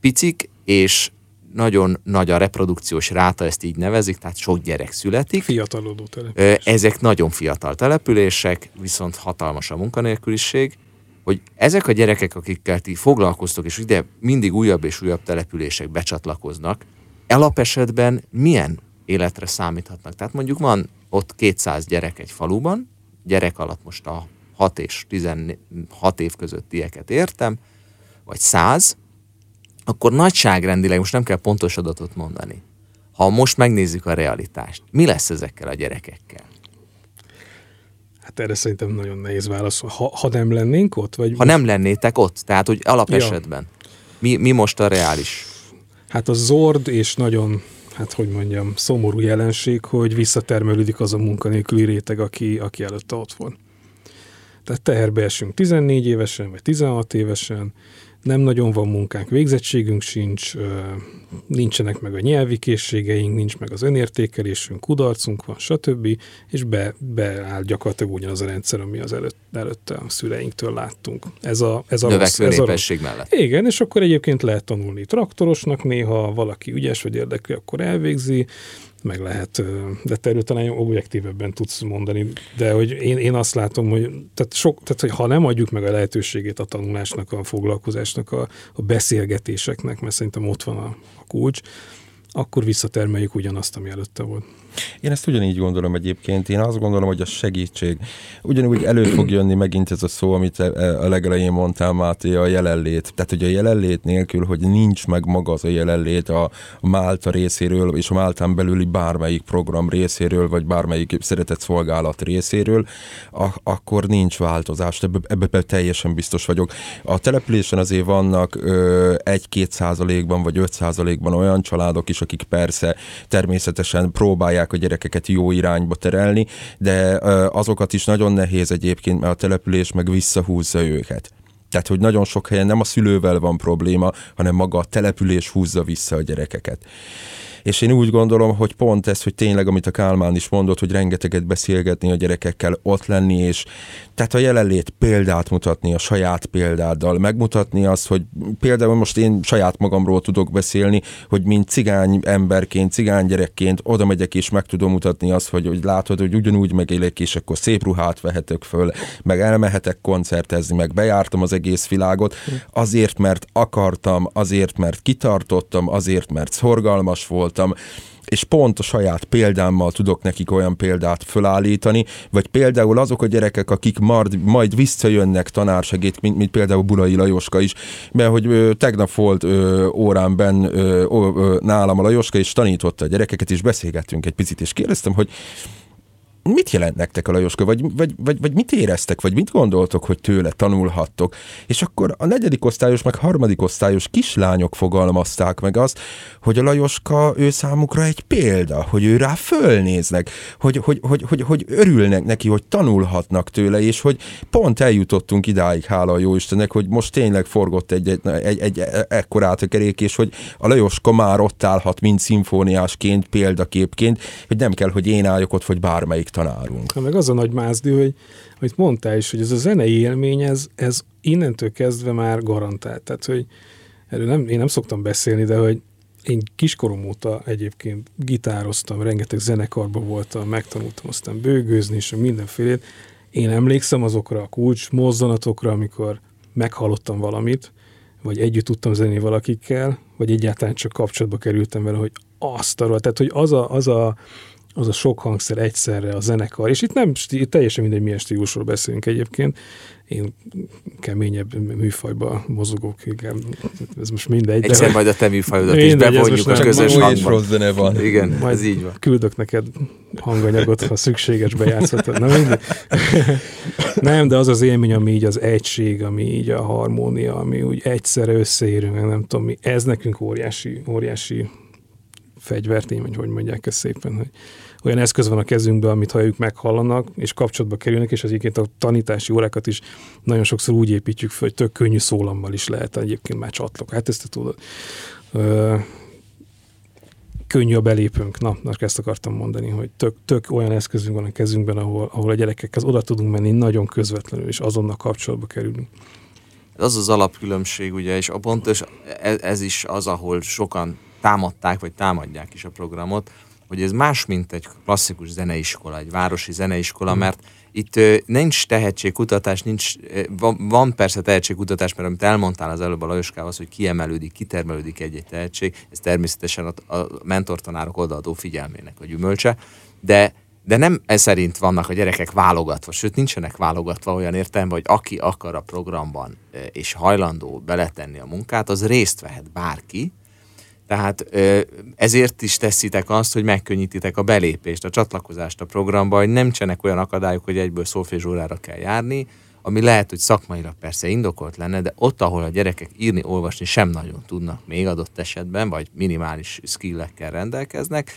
Picik, és nagyon nagy a reprodukciós ráta, ezt így nevezik, tehát sok gyerek születik. Fiatalodó település. Ezek nagyon fiatal települések, viszont hatalmas a munkanélküliség, hogy ezek a gyerekek, akikkel ti foglalkoztok, és ide mindig újabb és újabb települések becsatlakoznak, elapesetben milyen életre számíthatnak? Tehát mondjuk van ott 200 gyerek egy faluban, gyerek alatt most a 6 és 16 év közöttieket értem, vagy 100, akkor nagyságrendileg most nem kell pontos adatot mondani. Ha most megnézzük a realitást, mi lesz ezekkel a gyerekekkel? Hát erre szerintem nagyon nehéz válasz. Ha, ha nem lennénk ott? Vagy ha nem lennétek ott, tehát hogy alapesetben. Ja. Mi, mi most a reális? Hát a zord és nagyon, hát hogy mondjam, szomorú jelenség, hogy visszatermelődik az a munkanélküli réteg, aki, aki előtte ott van. Tehát teherbe esünk 14 évesen, vagy 16 évesen, nem nagyon van munkánk, végzettségünk sincs, nincsenek meg a nyelvi készségeink, nincs meg az önértékelésünk, kudarcunk van, stb. És be, beáll gyakorlatilag ugyanaz a rendszer, ami az előtt, előtte a szüleinktől láttunk. Ez a, ez a rossz, ez a rossz. mellett. Igen, és akkor egyébként lehet tanulni traktorosnak néha, valaki ügyes vagy érdekli, akkor elvégzi, meg lehet, de te erről talán objektívebben tudsz mondani, de hogy én, én azt látom, hogy, tehát sok, tehát, hogy ha nem adjuk meg a lehetőségét a tanulásnak, a foglalkozásnak, a, a beszélgetéseknek, mert szerintem ott van a, a kulcs, akkor visszatermeljük ugyanazt, ami előtte volt. Én ezt ugyanígy gondolom egyébként. Én azt gondolom, hogy a segítség. Ugyanúgy elő fog jönni megint ez a szó, amit e, a legelején mondtál, Máté, a jelenlét. Tehát, hogy a jelenlét nélkül, hogy nincs meg maga az a jelenlét a Málta részéről, és a Máltán belüli bármelyik program részéről, vagy bármelyik szeretett szolgálat részéről, a- akkor nincs változás. Ebben ebbe teljesen biztos vagyok. A településen azért vannak egy-két százalékban, vagy öt százalékban olyan családok is, akik persze természetesen próbálják próbálják a gyerekeket jó irányba terelni, de azokat is nagyon nehéz egyébként, mert a település meg visszahúzza őket. Tehát, hogy nagyon sok helyen nem a szülővel van probléma, hanem maga a település húzza vissza a gyerekeket. És én úgy gondolom, hogy pont ez, hogy tényleg, amit a Kálmán is mondott, hogy rengeteget beszélgetni a gyerekekkel, ott lenni, és tehát a jelenlét példát mutatni, a saját példáddal, megmutatni azt, hogy például most én saját magamról tudok beszélni, hogy mint cigány emberként, cigány gyerekként oda megyek és meg tudom mutatni azt, hogy, hogy látod, hogy ugyanúgy megélek, és akkor szép ruhát vehetek föl, meg elmehetek koncertezni, meg bejártam az egész világot, azért, mert akartam, azért, mert kitartottam, azért, mert szorgalmas voltam, és pont a saját példámmal tudok nekik olyan példát fölállítani, vagy például azok a gyerekek, akik majd, majd visszajönnek tanársegít, mint, mint például Bulai Lajoska is, mert hogy ö, tegnap volt ö, órámben ö, ö, nálam a Lajoska, és tanította a gyerekeket, és beszélgettünk egy picit, és kérdeztem, hogy mit jelent nektek a Lajoska, vagy, vagy, vagy, vagy mit éreztek, vagy mit gondoltok, hogy tőle tanulhattok? És akkor a negyedik osztályos, meg harmadik osztályos kislányok fogalmazták meg azt, hogy a Lajoska ő számukra egy példa, hogy ő rá fölnéznek, hogy, hogy, hogy, hogy, hogy örülnek neki, hogy tanulhatnak tőle, és hogy pont eljutottunk idáig, hála a Jóistennek, hogy most tényleg forgott egy, egy, egy, egy ekkorát a kerék, és hogy a Lajoska már ott állhat, mint szimfóniásként, példaképként, hogy nem kell, hogy én álljak ott, vagy bármelyik tanárunk. Ha meg az a nagy mázdi, hogy amit mondtál is, hogy ez a zenei élmény, ez, ez innentől kezdve már garantált. Tehát, hogy erről nem, én nem szoktam beszélni, de hogy én kiskorom óta egyébként gitároztam, rengeteg zenekarban voltam, megtanultam aztán bőgőzni, és mindenfélét. Én emlékszem azokra a kulcs mozzanatokra, amikor meghallottam valamit, vagy együtt tudtam zenni valakikkel, vagy egyáltalán csak kapcsolatba kerültem vele, hogy azt arra, tehát hogy az a, az a az a sok hangszer egyszerre a zenekar, és itt nem itt teljesen mindegy, milyen stílusról beszélünk egyébként, én keményebb műfajba mozogok, igen, ez most mindegy. Egyszer de, majd a te műfajodat is bevonjuk a közös hangba. Rossz zene van. Igen, majd ez így van. Küldök neked hanganyagot, ha szükséges bejátszhatod. Na mindegy. [LAUGHS] Nem, de az az élmény, ami így az egység, ami így a harmónia, ami úgy egyszerre összeérünk, nem tudom mi, ez nekünk óriási, óriási fegyvertény, vagy hogy mondják ezt szépen, hogy olyan eszköz van a kezünkben, amit ha ők meghallanak, és kapcsolatba kerülnek, és egyébként a tanítási órákat is nagyon sokszor úgy építjük fel, hogy tök könnyű szólammal is lehet egyébként már csatlok. Hát ezt te tudod. Ö, könnyű a belépőnk. Na, most ezt akartam mondani, hogy tök, tök olyan eszközünk van a kezünkben, ahol, ahol a gyerekekhez oda tudunk menni nagyon közvetlenül, és azonnal kapcsolatba kerülünk. Az az alapkülönbség, ugye, és a pontos, ez, ez is az, ahol sokan támadták, vagy támadják is a programot, hogy ez más, mint egy klasszikus zeneiskola, egy városi zeneiskola, mm. mert itt ö, nincs tehetségkutatás, nincs, ö, van, van persze tehetségkutatás, mert amit elmondtál az előbb a Lajoskához, hogy kiemelődik, kitermelődik egy-egy tehetség, ez természetesen a, a mentortanárok odaadó figyelmének a gyümölcse, de de nem ez szerint vannak a gyerekek válogatva, sőt nincsenek válogatva olyan értelemben, hogy aki akar a programban és hajlandó beletenni a munkát, az részt vehet bárki, tehát ezért is teszitek azt, hogy megkönnyítitek a belépést, a csatlakozást a programba, hogy nem csenek olyan akadályok, hogy egyből órára kell járni, ami lehet, hogy szakmailag persze indokolt lenne, de ott, ahol a gyerekek írni, olvasni sem nagyon tudnak még adott esetben, vagy minimális skillekkel rendelkeznek,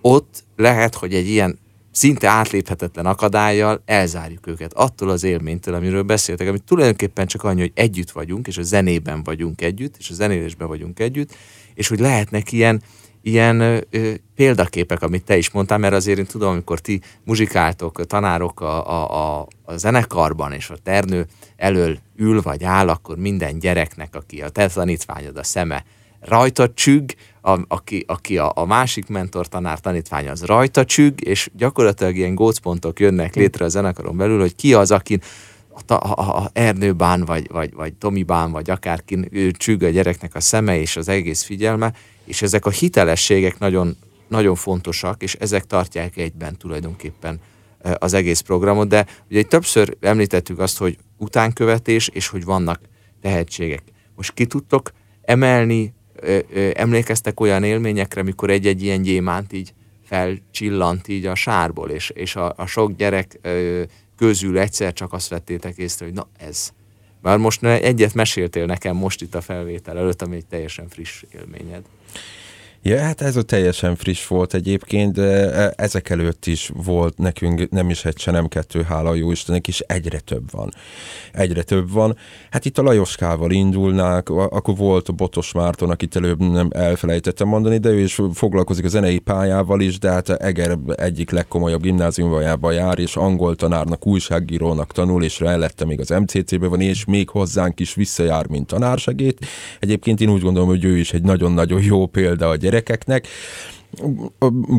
ott lehet, hogy egy ilyen szinte átléphetetlen akadályjal elzárjuk őket attól az élménytől, amiről beszéltek, amit tulajdonképpen csak annyi, hogy együtt vagyunk, és a zenében vagyunk együtt, és a zenélésben vagyunk együtt, és hogy lehetnek ilyen, ilyen ö, példaképek, amit te is mondtál, mert azért én tudom, amikor ti muzsikáltok, tanárok a, a, a, a zenekarban, és a ternő elől ül vagy áll, akkor minden gyereknek, aki a te tanítványod a szeme rajta csügg, a, aki, aki a, a másik mentor tanár tanítvány az rajta csügg, és gyakorlatilag ilyen gócpontok jönnek létre a zenekaron belül, hogy ki az, akin a, a, a Ernőbán, vagy, vagy, vagy Tomibán, vagy akárki csügg a gyereknek a szeme és az egész figyelme, és ezek a hitelességek nagyon, nagyon fontosak, és ezek tartják egyben tulajdonképpen az egész programot, de ugye többször említettük azt, hogy utánkövetés, és hogy vannak tehetségek. Most ki tudtok emelni, emlékeztek olyan élményekre, mikor egy-egy ilyen gyémánt így felcsillant így a sárból, és, és a, a sok gyerek közül egyszer csak azt vettétek észre, hogy na ez. Már most egyet meséltél nekem most itt a felvétel előtt, ami egy teljesen friss élményed. Ja, hát ez a teljesen friss volt egyébként, de e, ezek előtt is volt nekünk nem is egy, se nem kettő, hála jó Istennek, és egyre több van. Egyre több van. Hát itt a Lajoskával indulnák, akkor volt a Botos Márton, akit előbb nem elfelejtettem mondani, de ő is foglalkozik a zenei pályával is, de hát Eger egyik legkomolyabb gimnáziumban jár, és angol tanárnak, újságírónak tanul, és mellette még az MCC-be van, és még hozzánk is visszajár, mint tanársegét. Egyébként én úgy gondolom, hogy ő is egy nagyon-nagyon jó példa a gyerekeknek.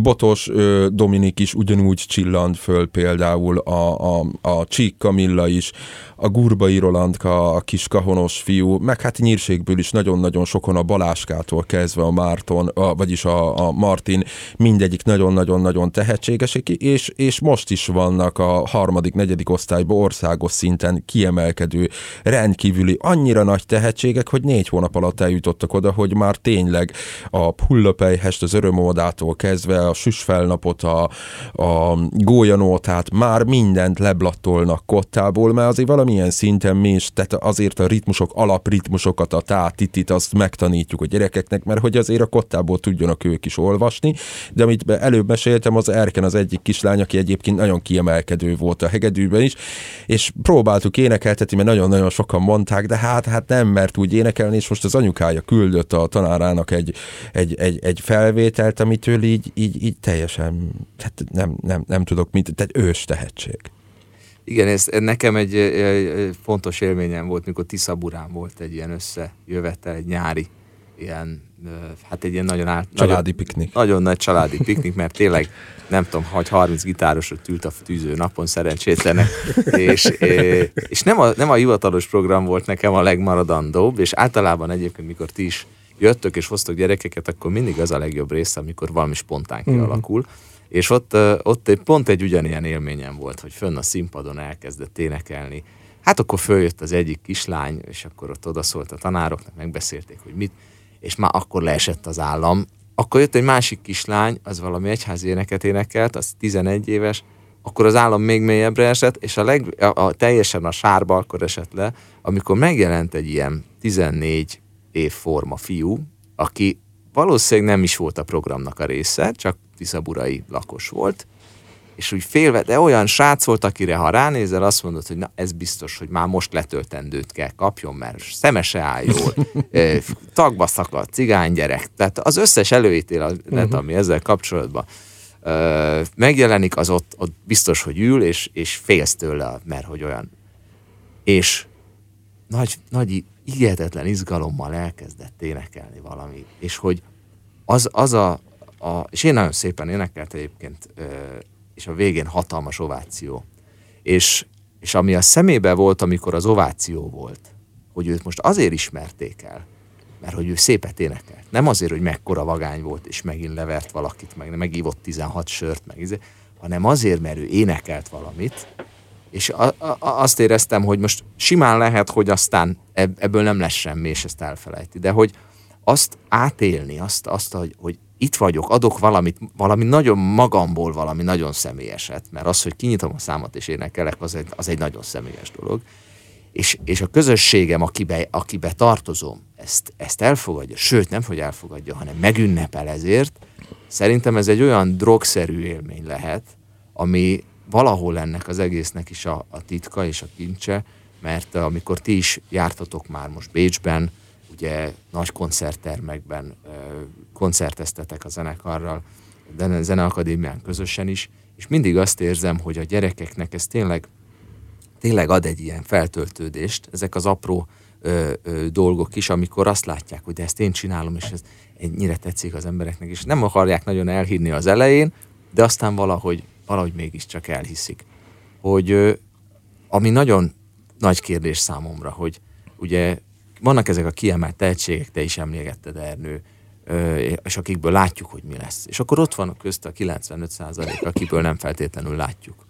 Botos Dominik is ugyanúgy csillant föl például a, a, a Csík Kamilla is, a Gurbai Rolandka, a kis kahonos fiú, meg hát nyírségből is nagyon-nagyon sokan a Baláskától kezdve a Márton, a, vagyis a, a Martin, mindegyik nagyon-nagyon-nagyon tehetségesek, és, és most is vannak a harmadik, negyedik osztályban országos szinten kiemelkedő, rendkívüli, annyira nagy tehetségek, hogy négy hónap alatt eljutottak oda, hogy már tényleg a Pullapelyhest, az Örömódától kezdve a Süsfelnapot, a, a Gólyanótát, már mindent leblattolnak kottából, mert azért valami valamilyen szinten mi is, tehát azért a ritmusok, alapritmusokat, a tá, titit, azt megtanítjuk a gyerekeknek, mert hogy azért a kottából tudjanak ők is olvasni, de amit előbb meséltem, az Erken az egyik kislány, aki egyébként nagyon kiemelkedő volt a hegedűben is, és próbáltuk énekeltetni, mert nagyon-nagyon sokan mondták, de hát, hát nem mert úgy énekelni, és most az anyukája küldött a tanárának egy, egy, egy, egy felvételt, amitől így, így, így teljesen, tehát nem, nem, nem tudok mit, tehát ős tehetség. Igen, ez nekem egy, egy fontos élményem volt, mikor Tiszaburán volt egy ilyen összejövetel, egy nyári ilyen, hát egy ilyen nagyon át, Családi nagyon, piknik. Nagyon nagy családi piknik, mert tényleg nem tudom, hogy 30 gitáros ott ült a tűző napon szerencsétlenek, és, és nem, a, nem a hivatalos program volt nekem a legmaradandóbb, és általában egyébként, mikor ti is jöttök és hoztok gyerekeket, akkor mindig az a legjobb része, amikor valami spontán mhm. kialakul. Mm-hmm és ott, ott egy, pont egy ugyanilyen élményem volt, hogy fönn a színpadon elkezdett énekelni. Hát akkor följött az egyik kislány, és akkor ott odaszólt a tanároknak, megbeszélték, hogy mit, és már akkor leesett az állam. Akkor jött egy másik kislány, az valami egyházi éneket énekelt, az 11 éves, akkor az állam még mélyebbre esett, és a, leg, a, a teljesen a sárba akkor esett le, amikor megjelent egy ilyen 14 év forma fiú, aki valószínűleg nem is volt a programnak a része, csak tiszaburai lakos volt, és úgy félve, de olyan srác volt, akire ha ránézel, azt mondod, hogy na ez biztos, hogy már most letöltendőt kell kapjon, mert szeme se áll jól, [LAUGHS] tagba szakad, cigány gyerek, tehát az összes előítélet, uh-huh. ami ezzel kapcsolatban megjelenik, az ott, ott biztos, hogy ül, és, és félsz tőle, mert hogy olyan. És nagy, nagy hihetetlen izgalommal elkezdett énekelni valami, és hogy az, az a, a, és én nagyon szépen énekelt egyébként, és a végén hatalmas ováció. És, és ami a szemébe volt, amikor az ováció volt, hogy őt most azért ismerték el, mert hogy ő szépet énekelt. Nem azért, hogy mekkora vagány volt, és megint levert valakit, meg megívott 16 sört, meg izé, hanem azért, mert ő énekelt valamit, és a, a, azt éreztem, hogy most simán lehet, hogy aztán ebből nem lesz semmi, és ezt elfelejti. De hogy azt átélni, azt, azt hogy, hogy itt vagyok, adok valamit, valami nagyon magamból, valami nagyon személyeset, mert az, hogy kinyitom a számot és énekelek, az egy, az egy nagyon személyes dolog. És, és a közösségem, akibe, akibe tartozom, ezt, ezt elfogadja, sőt nem, hogy elfogadja, hanem megünnepel ezért, szerintem ez egy olyan drogszerű élmény lehet, ami valahol ennek az egésznek is a, a titka és a kincse, mert amikor ti is jártatok már most Bécsben, ugye nagy koncerttermekben koncerteztetek a zenekarral, a Zeneakadémián közösen is, és mindig azt érzem, hogy a gyerekeknek ez tényleg, tényleg ad egy ilyen feltöltődést, ezek az apró ö, ö, dolgok is, amikor azt látják, hogy de ezt én csinálom, és ez ennyire tetszik az embereknek, és nem akarják nagyon elhinni az elején, de aztán valahogy, valahogy mégiscsak elhiszik. Hogy ö, ami nagyon nagy kérdés számomra, hogy ugye vannak ezek a kiemelt tehetségek, te is emlégetted Ernő, és akikből látjuk, hogy mi lesz. És akkor ott van közt a 95 százalék, akiből nem feltétlenül látjuk.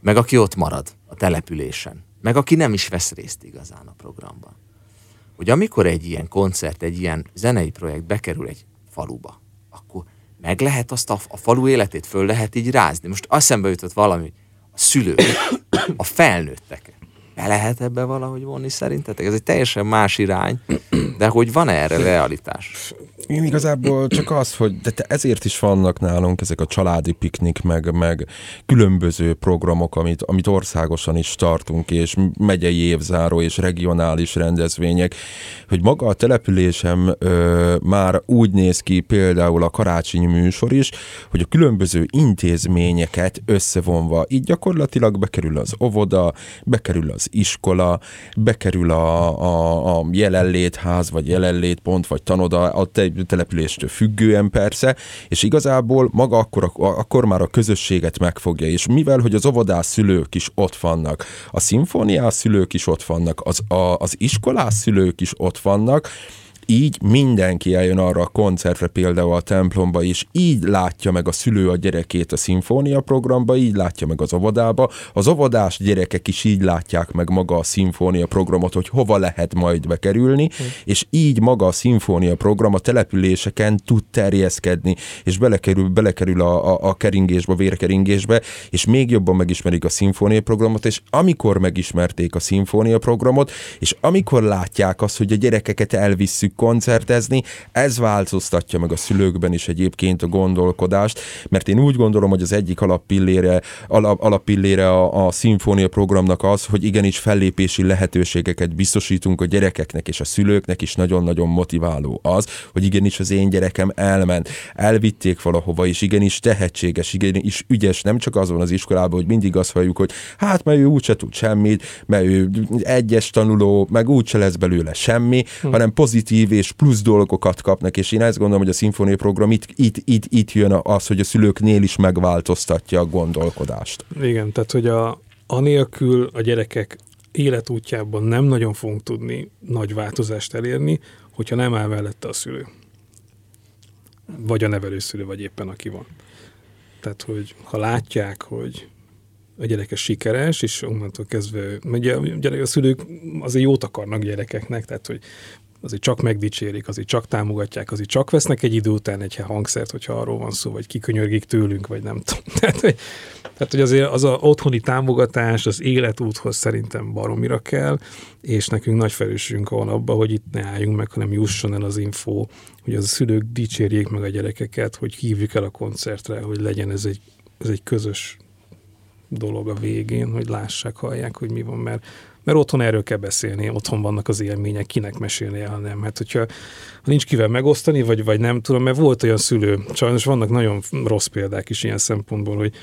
Meg aki ott marad a településen. Meg aki nem is vesz részt igazán a programban. Hogy amikor egy ilyen koncert, egy ilyen zenei projekt bekerül egy faluba, akkor meg lehet azt a, a falu életét föl lehet így rázni. Most eszembe jutott valami, a szülők, a felnőtteket be lehet ebbe valahogy vonni szerintetek? Ez egy teljesen más irány, de hogy van erre realitás? Én igazából csak az, hogy de te ezért is vannak nálunk ezek a családi piknik, meg, meg különböző programok, amit, amit országosan is tartunk, és megyei évzáró, és regionális rendezvények, hogy maga a településem ö, már úgy néz ki, például a karácsonyi műsor is, hogy a különböző intézményeket összevonva, így gyakorlatilag bekerül az óvoda, bekerül az iskola, bekerül a, a, a jelenlétház, vagy jelenlétpont, vagy tanoda, a te, településtől függően persze, és igazából maga akkor, akkor már a közösséget megfogja, és mivel, hogy az óvodás szülők is ott vannak, a szimfóniás szülők is ott vannak, az, a, az iskolás szülők is ott vannak, így mindenki eljön arra a koncertre, például a templomba, és így látja meg a szülő a gyerekét a szimfónia programba, így látja meg az óvodába. Az óvodás gyerekek is így látják meg maga a szimfónia programot, hogy hova lehet majd bekerülni, hm. és így maga a szimfónia program a településeken tud terjeszkedni, és belekerül, belekerül a, a, a keringésbe, a vérkeringésbe, és még jobban megismerik a szimfónia programot, és amikor megismerték a szimfónia programot, és amikor látják azt, hogy a gyerekeket elvisszük koncertezni, ez változtatja meg a szülőkben is egyébként a gondolkodást, mert én úgy gondolom, hogy az egyik alappillére, alap, alappillére a, a szimfónia programnak az, hogy igenis fellépési lehetőségeket biztosítunk a gyerekeknek és a szülőknek is. Nagyon-nagyon motiváló az, hogy igenis az én gyerekem elment, elvitték valahova, és igenis tehetséges, igenis ügyes, nem csak azon az iskolában, hogy mindig azt halljuk, hogy hát mert ő úgyse tud semmit, mert ő egyes tanuló, meg úgyse lesz belőle semmi, hm. hanem pozitív pozitív és plusz dolgokat kapnak, és én ezt gondolom, hogy a szimfónia program itt, itt, itt, itt jön az, hogy a szülőknél is megváltoztatja a gondolkodást. Igen, tehát hogy a, anélkül a gyerekek életútjában nem nagyon fogunk tudni nagy változást elérni, hogyha nem áll mellette a szülő. Vagy a nevelőszülő, vagy éppen aki van. Tehát, hogy ha látják, hogy a gyereke sikeres, és onnantól kezdve, ugye a, a szülők azért jót akarnak gyerekeknek, tehát hogy azért csak megdicsérik, azért csak támogatják, azért csak vesznek egy idő után egy hangszert, hogyha arról van szó, vagy kikönyörgik tőlünk, vagy nem tudom. [LAUGHS] Tehát, hogy, tehát, hogy azért az a otthoni támogatás az életúthoz szerintem baromira kell, és nekünk nagy felelősségünk van abban, hogy itt ne álljunk meg, hanem jusson el az info, hogy az a szülők dicsérjék meg a gyerekeket, hogy hívjuk el a koncertre, hogy legyen ez egy, ez egy közös dolog a végén, hogy lássák, hallják, hogy mi van, mert mert otthon erről kell beszélni, otthon vannak az élmények, kinek mesélni, ha nem. Hát hogyha ha nincs kivel megosztani, vagy, vagy nem tudom, mert volt olyan szülő, sajnos vannak nagyon rossz példák is ilyen szempontból, hogy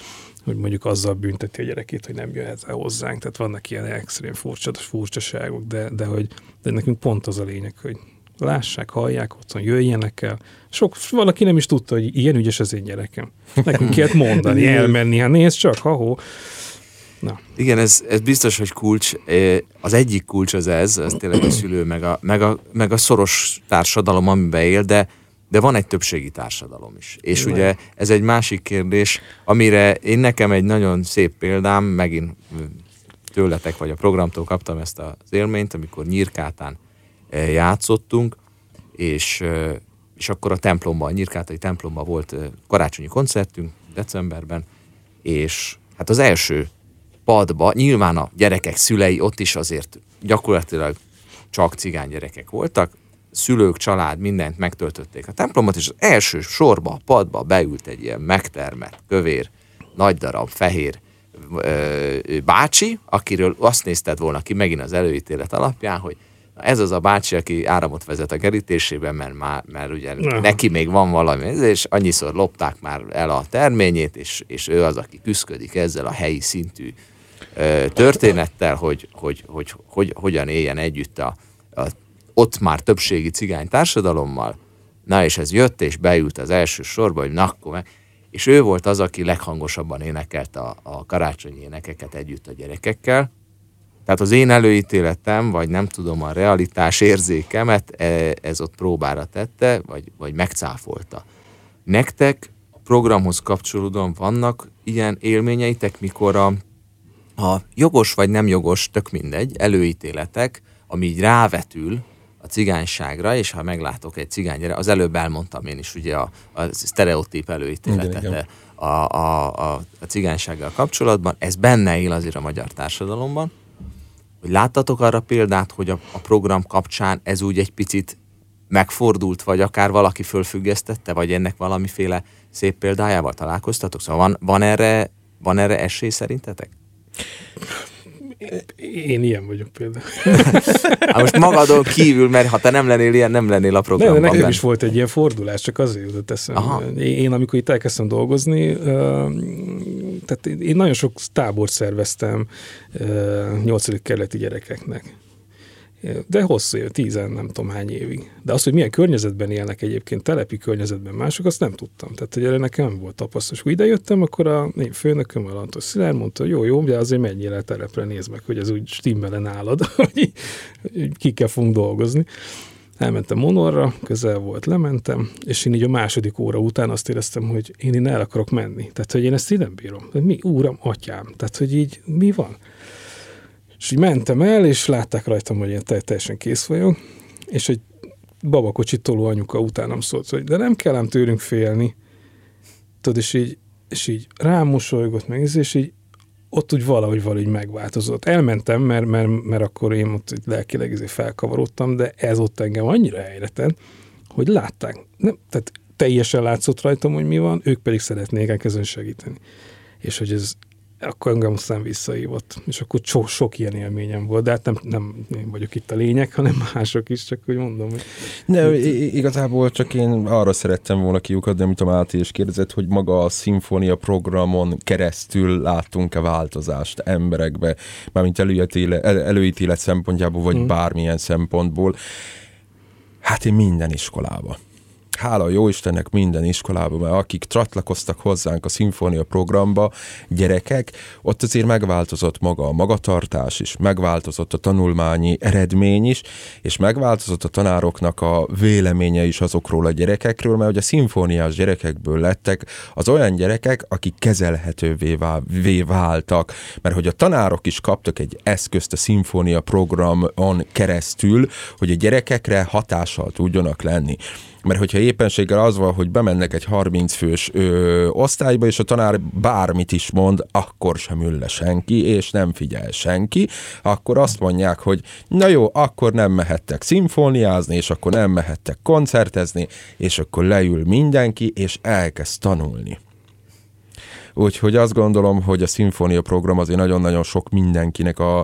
hogy mondjuk azzal bünteti a gyerekét, hogy nem jöhet el hozzánk. Tehát vannak ilyen extrém furcsa, furcsaságok, de, de hogy de nekünk pont az a lényeg, hogy lássák, hallják, otthon jöjjenek el. Sok, valaki nem is tudta, hogy ilyen ügyes az én gyerekem. Nekünk kellett mondani, [LAUGHS] elmenni, hát nézd csak, ha Na. Igen, ez, ez biztos, hogy kulcs. Az egyik kulcs az ez, az tényleg a szülő, meg a, meg a, meg a szoros társadalom, amiben él, de, de van egy többségi társadalom is. És Igen. ugye ez egy másik kérdés, amire én nekem egy nagyon szép példám, megint tőletek vagy a programtól kaptam ezt az élményt, amikor Nyírkátán játszottunk, és, és akkor a templomban, a Nyírkátai templomban volt karácsonyi koncertünk decemberben, és hát az első padba, nyilván a gyerekek szülei ott is azért gyakorlatilag csak cigány gyerekek voltak, szülők, család, mindent megtöltötték a templomot, és az első sorba, a padba beült egy ilyen megtermett, kövér, nagy darab, fehér ö, bácsi, akiről azt nézted volna ki megint az előítélet alapján, hogy ez az a bácsi, aki áramot vezet a kerítésében, mert, már, mert ugye ne. neki még van valami, és annyiszor lopták már el a terményét, és, és ő az, aki küzdik ezzel a helyi szintű történettel, hogy, hogy, hogy, hogy hogyan éljen együtt a, a ott már többségi cigány társadalommal. Na és ez jött és beült az első sorba, hogy na akkor meg. És ő volt az, aki leghangosabban énekelt a, a karácsonyi énekeket együtt a gyerekekkel. Tehát az én előítéletem, vagy nem tudom, a realitás érzékemet e, ez ott próbára tette, vagy, vagy megcáfolta. Nektek programhoz kapcsolódóan vannak ilyen élményeitek, mikor a ha jogos vagy nem jogos, tök mindegy, előítéletek, ami így rávetül a cigányságra, és ha meglátok egy cigányra, az előbb elmondtam én is ugye a, a sztereotíp előítéletet a, a, a, a cigánysággal kapcsolatban, ez benne él azért a magyar társadalomban, hogy láttatok arra példát, hogy a, a program kapcsán ez úgy egy picit megfordult, vagy akár valaki fölfüggesztette, vagy ennek valamiféle szép példájával találkoztatok? Szóval van, van, erre, van erre esély szerintetek? Én ilyen vagyok például. [LAUGHS] Hát most magadon kívül, mert ha te nem lennél ilyen, nem lennél a programban. De, de nekem is volt egy ilyen fordulás, csak azért jutott eszembe. Én, amikor itt elkezdtem dolgozni, tehát én nagyon sok tábort szerveztem nyolcadik kerületi gyerekeknek de hosszú év, tízen nem tudom hány évig. De az, hogy milyen környezetben élnek egyébként, telepi környezetben mások, azt nem tudtam. Tehát, hogy erre nekem nem volt tapasztalat. És ide jöttem, akkor a én főnököm, a Lantos Szilárd mondta, hogy jó, jó, de azért menjél el telepre, nézd meg, hogy ez úgy stimmele nálad, [LAUGHS] hogy kikkel fogunk dolgozni. Elmentem Monorra, közel volt, lementem, és én így a második óra után azt éreztem, hogy én innen el akarok menni. Tehát, hogy én ezt így nem bírom. Mi, úram, atyám. Tehát, hogy így mi van? És így mentem el, és látták rajtam, hogy én teljesen kész vagyok, és egy babakocsi toló anyuka utánam szólt, hogy de nem kell ám tőlünk félni. Tudod, és így, és így rám mosolygott meg, és így ott úgy valahogy valahogy megváltozott. Elmentem, mert, mert, mert akkor én ott lelkileg izé felkavarodtam, de ez ott engem annyira helyre hogy látták. Nem, tehát teljesen látszott rajtam, hogy mi van, ők pedig szeretnék elkezdeni segíteni. És hogy ez, akkor engem aztán visszaívott. És akkor sok, sok ilyen élményem volt, de hát nem, nem én vagyok itt a lényeg, hanem mások is, csak hogy mondom. Hogy ne, igazából csak én arra szerettem volna kiukadni, amit a Máté is kérdezett, hogy maga a szimfónia programon keresztül láttunk-e változást emberekbe, mármint előítélet, előítélet szempontjából, vagy hmm. bármilyen szempontból. Hát én minden iskolába hála jó Istennek minden iskolában, mert akik csatlakoztak hozzánk a szimfónia programba, gyerekek, ott azért megváltozott maga a magatartás is, megváltozott a tanulmányi eredmény is, és megváltozott a tanároknak a véleménye is azokról a gyerekekről, mert hogy a szimfóniás gyerekekből lettek az olyan gyerekek, akik kezelhetővé váltak, mert hogy a tanárok is kaptak egy eszközt a szimfónia programon keresztül, hogy a gyerekekre hatással tudjanak lenni. Mert hogyha éppenséggel az van, hogy bemennek egy 30 fős ö, osztályba, és a tanár bármit is mond, akkor sem ül le senki, és nem figyel senki, akkor azt mondják, hogy na jó, akkor nem mehettek szimfóniázni, és akkor nem mehettek koncertezni, és akkor leül mindenki, és elkezd tanulni. Úgyhogy azt gondolom, hogy a szimfónia program azért nagyon-nagyon sok mindenkinek a,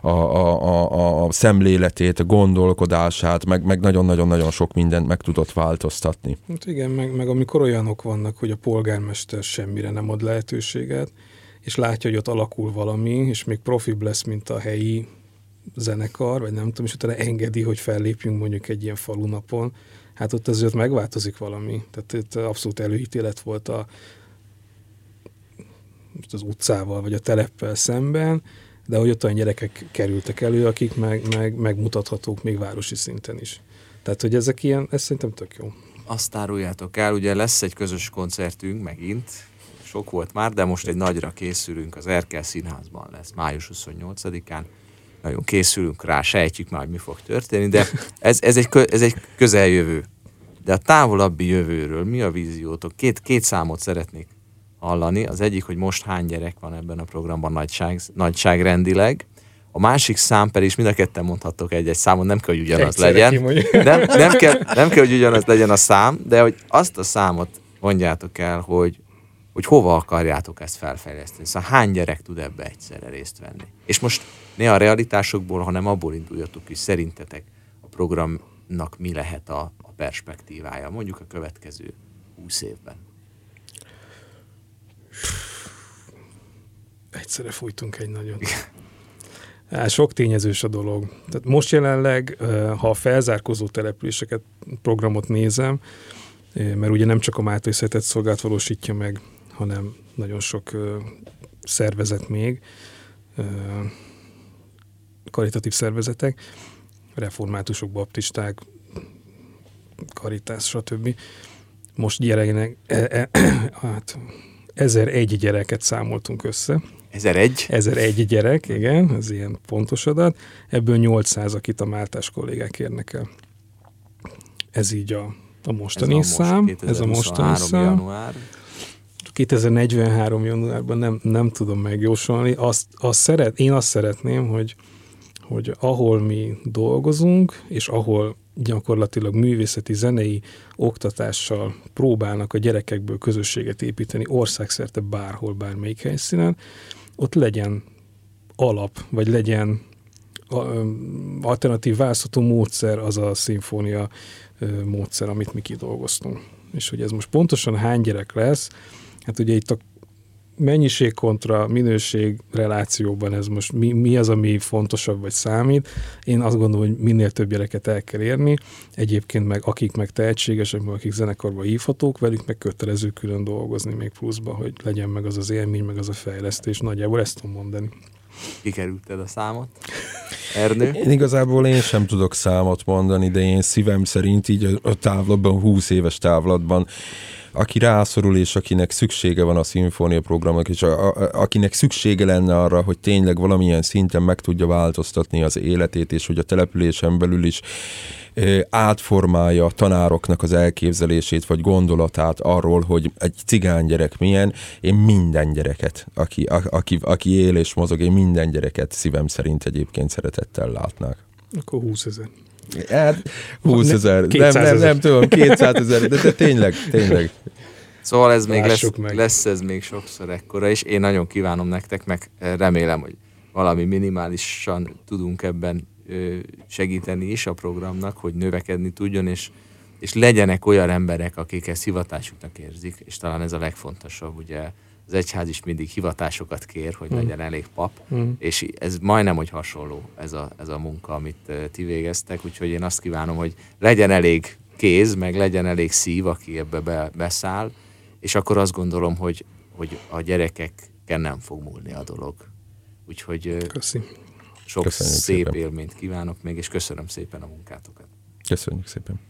a, a, a, a szemléletét, a gondolkodását, meg, meg nagyon-nagyon-nagyon sok mindent meg tudott változtatni. Hát igen, meg, meg amikor olyanok vannak, hogy a polgármester semmire nem ad lehetőséget, és látja, hogy ott alakul valami, és még profibb lesz, mint a helyi zenekar, vagy nem tudom, és utána engedi, hogy fellépjünk mondjuk egy ilyen falunapon, hát ott azért megváltozik valami. Tehát itt abszolút előítélet volt a, most az utcával vagy a teleppel szemben, de hogy ott olyan gyerekek kerültek elő, akik meg, meg, megmutathatók még városi szinten is. Tehát, hogy ezek ilyen, ez szerintem tök jó. Azt áruljátok el, ugye lesz egy közös koncertünk megint, sok volt már, de most egy nagyra készülünk, az Erkel Színházban lesz, május 28-án. Nagyon készülünk rá, sejtjük már, hogy mi fog történni, de ez, ez, egy, ez egy közeljövő. De a távolabbi jövőről mi a víziótok? Két, két számot szeretnék hallani. Az egyik, hogy most hány gyerek van ebben a programban nagyság, nagyságrendileg. A másik szám pedig, és mind a ketten mondhatok egy-egy számot, nem kell, hogy ugyanaz Egyszerre legyen. Nem, nem, kell, nem kell, hogy ugyanaz legyen a szám, de hogy azt a számot mondjátok el, hogy, hogy hova akarjátok ezt felfejleszteni. Szóval hány gyerek tud ebbe egyszerre részt venni. És most ne a realitásokból, hanem abból induljatok is, szerintetek a programnak mi lehet a, a perspektívája, mondjuk a következő 20 évben. Egyszerre fújtunk egy nagyon. Sok tényezős a dolog. Tehát most jelenleg, ha a felzárkozó településeket, programot nézem, mert ugye nem csak a Mátai Szeretett Szolgált valósítja meg, hanem nagyon sok szervezet még, karitatív szervezetek, reformátusok, baptisták, karitás, stb. Most gyereknek, e, e, hát 1001 gyereket számoltunk össze. 1001? 1001 gyerek, igen, ez ilyen pontos adat. Ebből 800, akit a máltás kollégák érnek el. Ez így a, a mostani ez a szám. Most, ez a mostani szám. Január. 2043 januárban nem, nem tudom megjósolni. Azt, azt szeret, én azt szeretném, hogy, hogy ahol mi dolgozunk, és ahol gyakorlatilag művészeti, zenei oktatással próbálnak a gyerekekből közösséget építeni országszerte bárhol, bármelyik helyszínen, ott legyen alap, vagy legyen alternatív választható módszer az a szimfónia módszer, amit mi kidolgoztunk. És hogy ez most pontosan hány gyerek lesz, hát ugye itt a mennyiség kontra minőség relációban ez most mi, mi az, ami fontosabb vagy számít. Én azt gondolom, hogy minél több gyereket el kell érni. Egyébként meg akik meg tehetségesek, meg akik zenekarba hívhatók, velük meg kötelező külön dolgozni még pluszba, hogy legyen meg az az élmény, meg az a fejlesztés. Nagyjából ezt tudom mondani. Kikerülted a számot? Ernő? Én igazából én sem tudok számot mondani, de én szívem szerint így a távlatban, 20 éves távlatban aki rászorul, és akinek szüksége van a szimfónia programnak, és a, a, akinek szüksége lenne arra, hogy tényleg valamilyen szinten meg tudja változtatni az életét, és hogy a településen belül is átformálja a tanároknak az elképzelését vagy gondolatát arról, hogy egy cigány gyerek milyen, én minden gyereket, aki, a, aki, aki él és mozog, én minden gyereket szívem szerint egyébként szeretettel látnák. Akkor 20 ezer. Hát 20 ezer, nem, nem, nem tudom, 200 ezer, de, de tényleg, tényleg. Szóval ez még lesz, meg. lesz ez még sokszor ekkora, és én nagyon kívánom nektek, meg remélem, hogy valami minimálisan tudunk ebben segíteni is a programnak, hogy növekedni tudjon, és, és legyenek olyan emberek, akik ezt hivatásuknak érzik, és talán ez a legfontosabb, ugye az egyház is mindig hivatásokat kér, hogy mm. legyen elég pap, mm. és ez majdnem, hogy hasonló ez a, ez a munka, amit ti végeztek, úgyhogy én azt kívánom, hogy legyen elég kéz, meg legyen elég szív, aki ebbe be, beszáll, és akkor azt gondolom, hogy, hogy a gyerekeken nem fog múlni a dolog. Úgyhogy Köszi. sok Köszönjük szép szépen. élményt kívánok még, és köszönöm szépen a munkátokat. Köszönjük szépen.